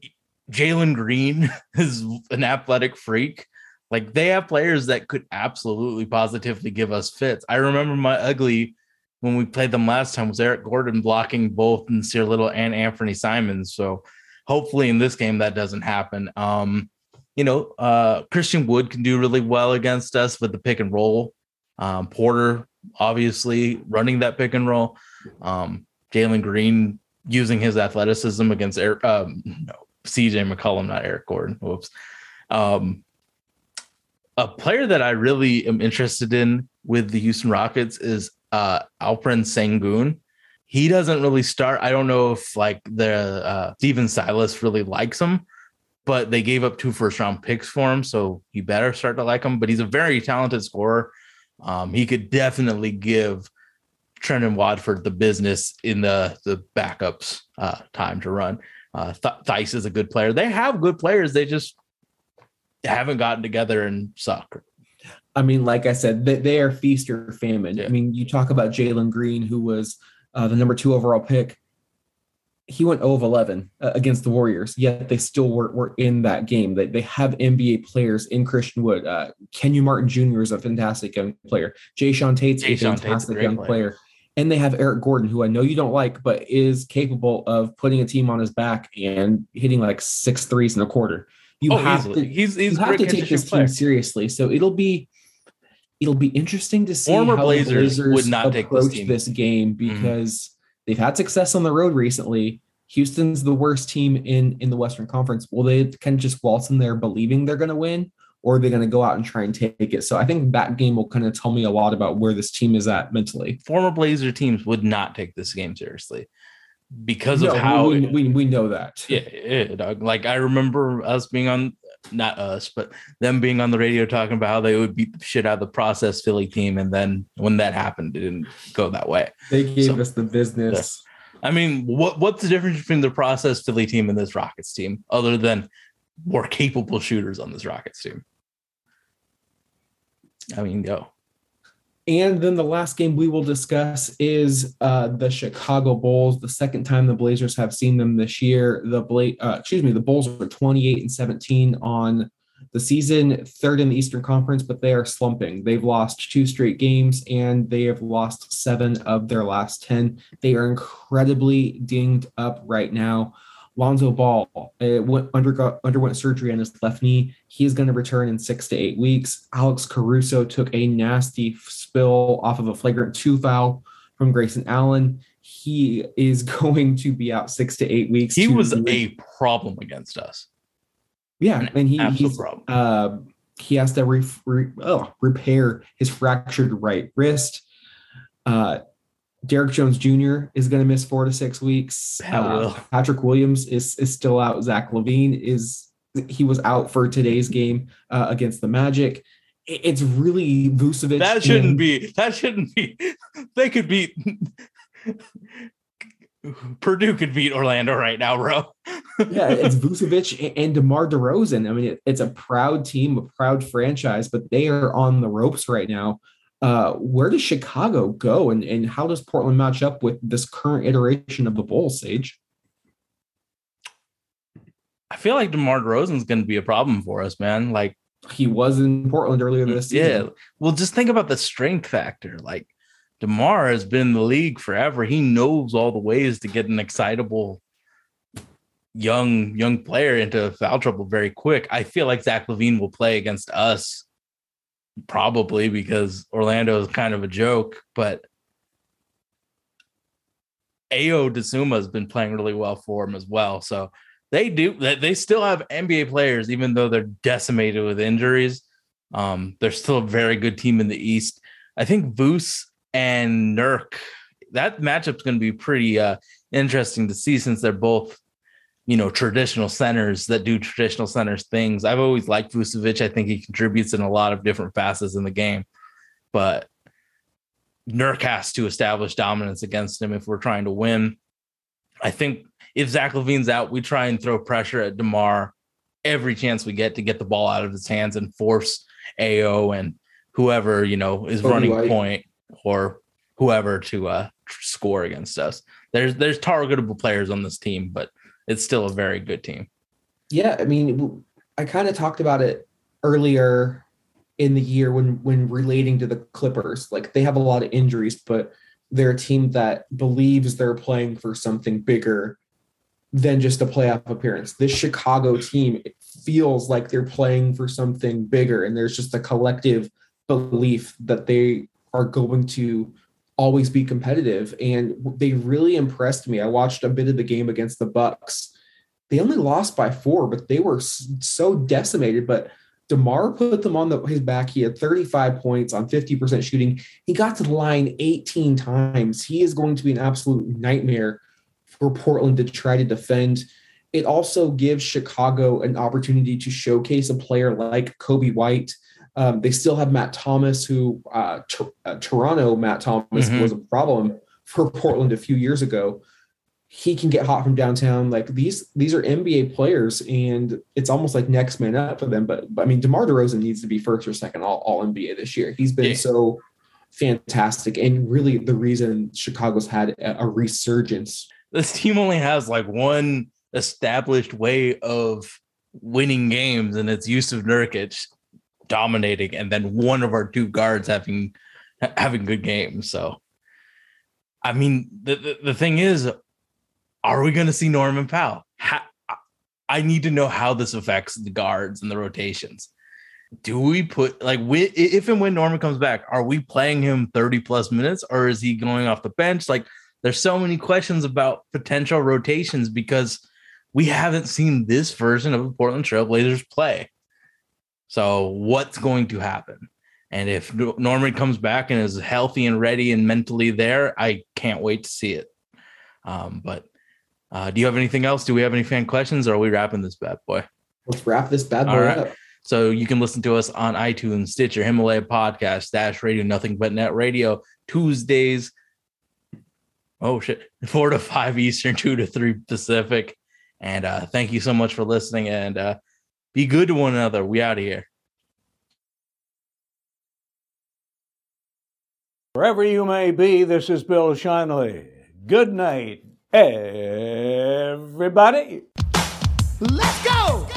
Jalen Green is an athletic freak. Like they have players that could absolutely positively give us fits. I remember my ugly when we played them last time was Eric Gordon blocking both Nassir Little and Anthony Simons. So hopefully in this game that doesn't happen. Um, you know, uh, Christian Wood can do really well against us with the pick and roll. Um, Porter obviously running that pick and roll. Um, Jalen Green using his athleticism against Eric, um, no, CJ McCollum, not Eric Gordon. Whoops. Um, a player that I really am interested in with the Houston Rockets is uh, Alperen Sengun. he doesn't really start. I don't know if like the uh, Stephen Silas really likes him, but they gave up two first round picks for him, so you better start to like him. But he's a very talented scorer. Um, he could definitely give Trendon Watford the business in the the backups uh, time to run. Uh, Th- Thice is a good player. They have good players. They just haven't gotten together and suck. I mean, like I said, they, they are feast or famine. Yeah. I mean, you talk about Jalen Green, who was uh, the number two overall pick. He went 0 of 11 uh, against the Warriors, yet they still were, were in that game. They, they have NBA players in Christian Wood. Uh, Kenyon Martin Jr. is a fantastic young player. Jae'Sean Tate's Jay a Sean Tate's a fantastic young player. player. And they have Eric Gordon, who I know you don't like, but is capable of putting a team on his back and hitting like six threes in a quarter. You oh, have easily. to he's he's you have to take this shoot team seriously. So it'll be it'll be interesting to see Former how Blazers Blazers would not take this approach team. this game mm. because they've had success on the road recently. Houston's the worst team in in the Western Conference. Will they kind of just waltz in there believing they're going to win, or are they going to go out and try and take it? So I think that game will kind of tell me a lot about where this team is at mentally. Former Blazer teams would not take this game seriously because No, of how we, we, we know that. Yeah, yeah, dog. Like I remember us being on, not us, but them being on the radio talking about how they would beat the shit out of the process Philly team, and then when that happened, it didn't go that way. They gave So- us the business. I mean, what what's the difference between the process Philly team and this Rockets team, other than more capable shooters on this Rockets team? I mean, go. And then the last game we will discuss is uh, the Chicago Bulls. The second time the Blazers have seen them this year. The Bla- uh, excuse me, the Bulls are 28 and 17 on the season, third in the Eastern Conference, but they are slumping. They've lost two straight games and they have lost seven of their last 10. They are incredibly dinged up right now. Lonzo Ball uh, went, undergo, underwent surgery on his left knee. He is going to return in six to eight weeks. Alex Caruso took a nasty spill off of a flagrant two foul from Grayson Allen. He is going to be out six to eight weeks. He was a problem against us. yeah, and he, he's uh, he has to re- re- oh, repair his fractured right wrist. Uh, Derrick Jones Jr. is going to miss four to six weeks. Uh. Patrick Williams is is still out. Zach LaVine is he was out for today's game uh, against the Magic. It- It's really Vucevic. That shouldn't and- be. That shouldn't be. They could beat. Purdue could beat Orlando right now, bro. yeah, it's Vucevic and DeMar DeRozan. I mean, it, it's a proud team, a proud franchise, but they are on the ropes right now. Uh, where does Chicago go, and and how does Portland match up with this current iteration of the Bulls? Sage, I feel like DeMar DeRozan's going to be a problem for us, man. Like, he was in Portland earlier this season. yeah. Well, just think about the strength factor. Like, DeMar has been in the league forever. He knows all the ways to get an excitable young young player into foul trouble very quick. I feel like Zach LaVine will play against us probably because Orlando is kind of a joke, but Ayo Dosunmu has been playing really well for him as well. So they do they still have NBA players, even though they're decimated with injuries. Um, they're still a very good team in the East. I think Voos and Nurk, that matchup's going to be pretty uh, interesting to see since they're both, you know, traditional centers that do traditional centers things. I've always liked Vucevic. I think he contributes in a lot of different facets in the game, but Nurk has to establish dominance against him if we're trying to win. I think if Zach LaVine's out, we try and throw pressure at DeMar every chance we get to get the ball out of his hands and force Ayo and whoever, you know, is running point or whoever to uh score against us. There's there's targetable players on this team, but it's still a very good team. Yeah, I mean, I kind of talked about it earlier in the year when when relating to the Clippers. Like they have a lot of injuries, but they're a team that believes they're playing for something bigger than just a playoff appearance. This Chicago team feels like they're playing for something bigger, and there's just a collective belief that they are going to always be competitive. And they really impressed me. I watched a bit of the game against the Bucks they only lost by four, but they were so decimated. But DeMar put them on the, his back. He had 35 points on 50% shooting. He got to the line 18 times. He is going to be an absolute nightmare for Portland to try to defend. It also gives Chicago an opportunity to showcase a player like Coby White. Um, they still have Matt Thomas, who uh, Tor- uh, Toronto Matt Thomas Mhm. was a problem for Portland a few years ago. He can get hot from downtown. Like these, these are NBA players, and it's almost like next man up for them. But, but I mean, DeMar DeRozan needs to be first or second all, all NBA this year. He's been Yeah. so fantastic, and really the reason Chicago's had a, a resurgence. this team only has like one established way of winning games, and it's Jusuf Nurkic dominating, and then one of our two guards having having good games. So, I mean, the the, the thing is, are we going to see Norman Powell? Ha- I- need to know how this affects the guards and the rotations. Do we put like wi- if and when Norman comes back, are we playing him 30 plus minutes or is he going off the bench? Like there's so many questions about potential rotations because we haven't seen this version of the Portland Trailblazers play. So what's going to happen? And if Norman comes back and is healthy and ready and mentally there, I can't wait to see it. Um, but uh, do you have anything else? Do we have any fan questions or are we wrapping this bad boy? Let's wrap this bad boy All right. up. So you can listen to us on iTunes, Stitcher, Himalaya Podcast, Dash Radio, Nothing But Net Radio, Tuesdays. Oh shit, four to five Eastern, two to three Pacific. And uh, thank you so much for listening. And uh, be good to one another. We out of here. Wherever you may be, this is Bill Shinley. Good night, everybody. Let's go!